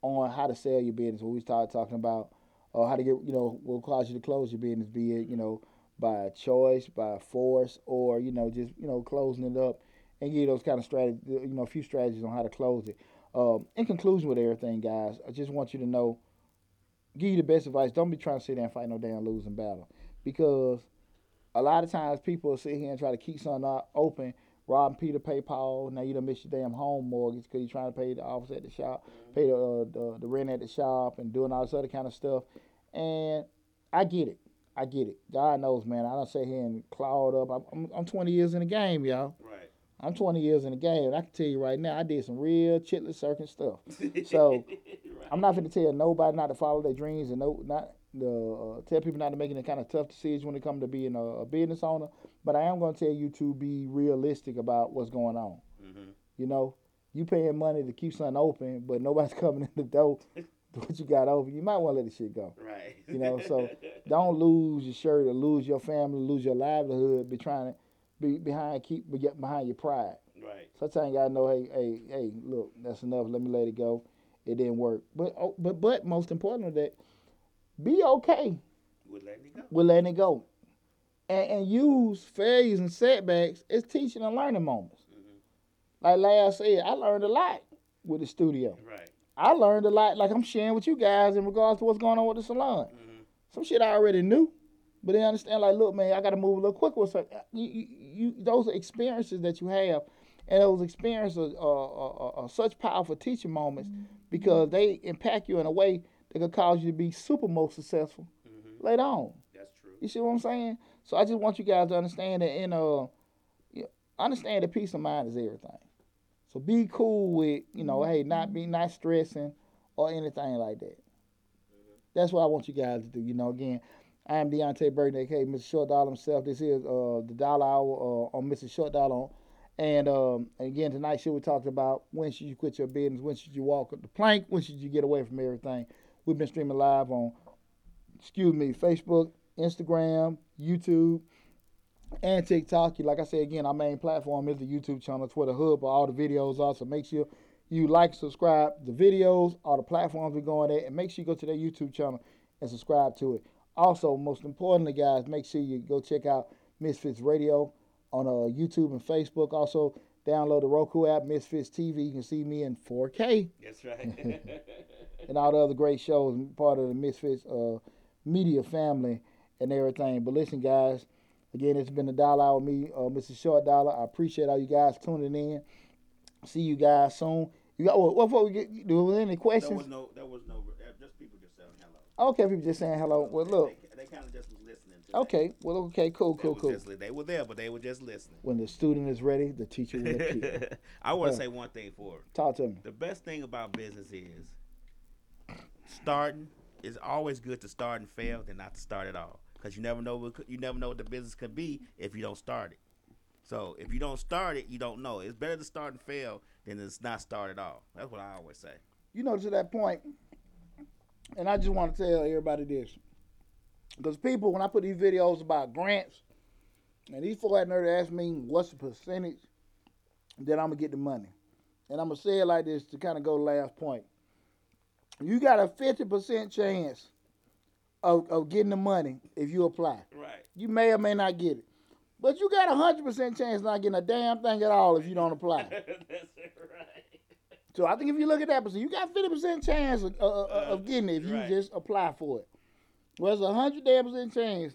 [SPEAKER 1] on how to sell your business. When we started talking about uh, how to get, you know, what cause you to close your business, be it, you know, by choice, by force, or you know, just you know, closing it up, and give you those kind of strategies, you know, a few strategies on how to close it. Um, in conclusion with everything, guys, I just want you to know give you the best advice. Don't be trying to sit there and fight no damn losing battle. Because a lot of times people sit here and try to keep something open, robbing Peter, pay Paul. Now you done missed your damn home mortgage because you're trying to pay the office at the shop, pay the, uh, the the rent at the shop, and doing all this other kind of stuff. And I get it. I get it. God knows, man. I don't sit here and clawed up. I'm, I'm, I'm 20 years in the game, y'all.
[SPEAKER 2] Right.
[SPEAKER 1] I'm 20 years in the game. And I can tell you right now, I did some real chitless circuit stuff. So,
[SPEAKER 2] right.
[SPEAKER 1] I'm not going to tell nobody not to follow their dreams and no, not the uh, tell people not to make any kind of tough decisions when it comes to being a, a business owner. But I am going to tell you to be realistic about what's going on.
[SPEAKER 2] Mhm.
[SPEAKER 1] You know, you paying money to keep something open, but nobody's coming in the door. What you got open, you might want to let the shit go.
[SPEAKER 2] Right.
[SPEAKER 1] You know, so Don't lose your shirt or lose your family, lose your livelihood. Be trying to be behind, keep be- behind your pride.
[SPEAKER 2] right.
[SPEAKER 1] Sometimes you gotta know, hey, hey, hey, look, that's enough. Let me let it go. It didn't work. But oh, but but most importantly, that be okay
[SPEAKER 2] We're letting it go.
[SPEAKER 1] with letting it go, and, and use failures and setbacks as teaching and learning moments.
[SPEAKER 2] Mhm.
[SPEAKER 1] Like last said, I learned a lot with the studio.
[SPEAKER 2] Right.
[SPEAKER 1] I learned a lot, like I'm sharing with you guys in regards to what's going on with the salon.
[SPEAKER 2] Mhm.
[SPEAKER 1] Some shit I already knew, but they understand. Like, look, man, I got to move a little quicker. with certain- you, you, you, those experiences that you have, and those experiences are, are, are, are such powerful teaching moments because they impact you in a way that could cause you to be super most successful
[SPEAKER 2] Mhm.
[SPEAKER 1] later on.
[SPEAKER 2] That's true.
[SPEAKER 1] You see what I'm saying? So I just want you guys to understand that in uh, understand that peace of mind is everything. So be cool with you know, hey, not be not stressing or anything like that. That's what I want you guys to do. You know, again, I am Deontay Burton, aka Mr. Short Dollar himself. This is uh the Dollar Hour uh, on Mr. Short Dollar And um, again, tonight's show we talked about when should you quit your business, when should you walk up the plank, when should you get away from everything. We've been streaming live on, excuse me, Facebook, Instagram, YouTube, and TikTok. Like I said again, our main platform is the YouTube channel, Twitter Hub, where all the videos are. So make sure you like, subscribe the videos, all the platforms we're going at, and make sure you go to their YouTube channel and subscribe to it. Also, most importantly, guys, make sure you go check out Misfits Radio on uh, YouTube and Facebook. Also, download the Roku app, Misfits TV. You can see me in 4K.
[SPEAKER 2] That's right.
[SPEAKER 1] and all the other great shows, part of the Misfits uh, media family and everything. But listen, guys, again, it's been a dollar with me, uh, Mr. Short Dollar. I appreciate all you guys tuning in. See you guys soon. You got what? What? what we get? Do we any questions? There
[SPEAKER 2] was no. There was no. Just people just saying hello.
[SPEAKER 1] Okay, people just saying hello. Well, look.
[SPEAKER 2] They, they kind of just was listening.
[SPEAKER 1] Okay. Well, okay. Cool. Cool. Cool.
[SPEAKER 2] Just, they were there, but they were just listening.
[SPEAKER 1] When the student is ready, the teacher will appear.
[SPEAKER 2] I want to uh, say one thing for.
[SPEAKER 1] Talk to me.
[SPEAKER 2] The best thing about business is starting. It's always good to start and fail than not to start at all, because you never know what you never know what the business could be if you don't start it. So if you don't start it, you don't know. It's better to start and fail than it's not start at all. That's what I always say.
[SPEAKER 1] You know, to that point, and I just want to tell everybody this. Because people, when I put these videos about grants, and these had nerve to ask me what's the percentage that I'm to get the money. And I'm to say it like this to kind of go last point. You got a 50% chance of, of getting the money if you apply.
[SPEAKER 2] Right.
[SPEAKER 1] You may or may not get it. But you got a hundred percent chance not getting a damn thing at all if you don't apply.
[SPEAKER 2] That's right.
[SPEAKER 1] So I think if you look at that percent, you got fifty percent chance of, uh, uh, of getting it if you
[SPEAKER 2] right.
[SPEAKER 1] just apply for it. Well, a hundred damn percent chance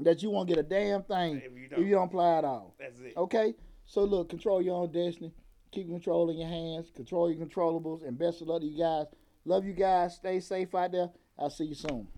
[SPEAKER 1] that you won't get a damn thing if you, if you don't apply at all.
[SPEAKER 2] That's it.
[SPEAKER 1] Okay. So look, control your own destiny. Keep control in your hands. Control your controllables. And best of luck to you guys. Love you guys. Stay safe out there. I'll see you soon.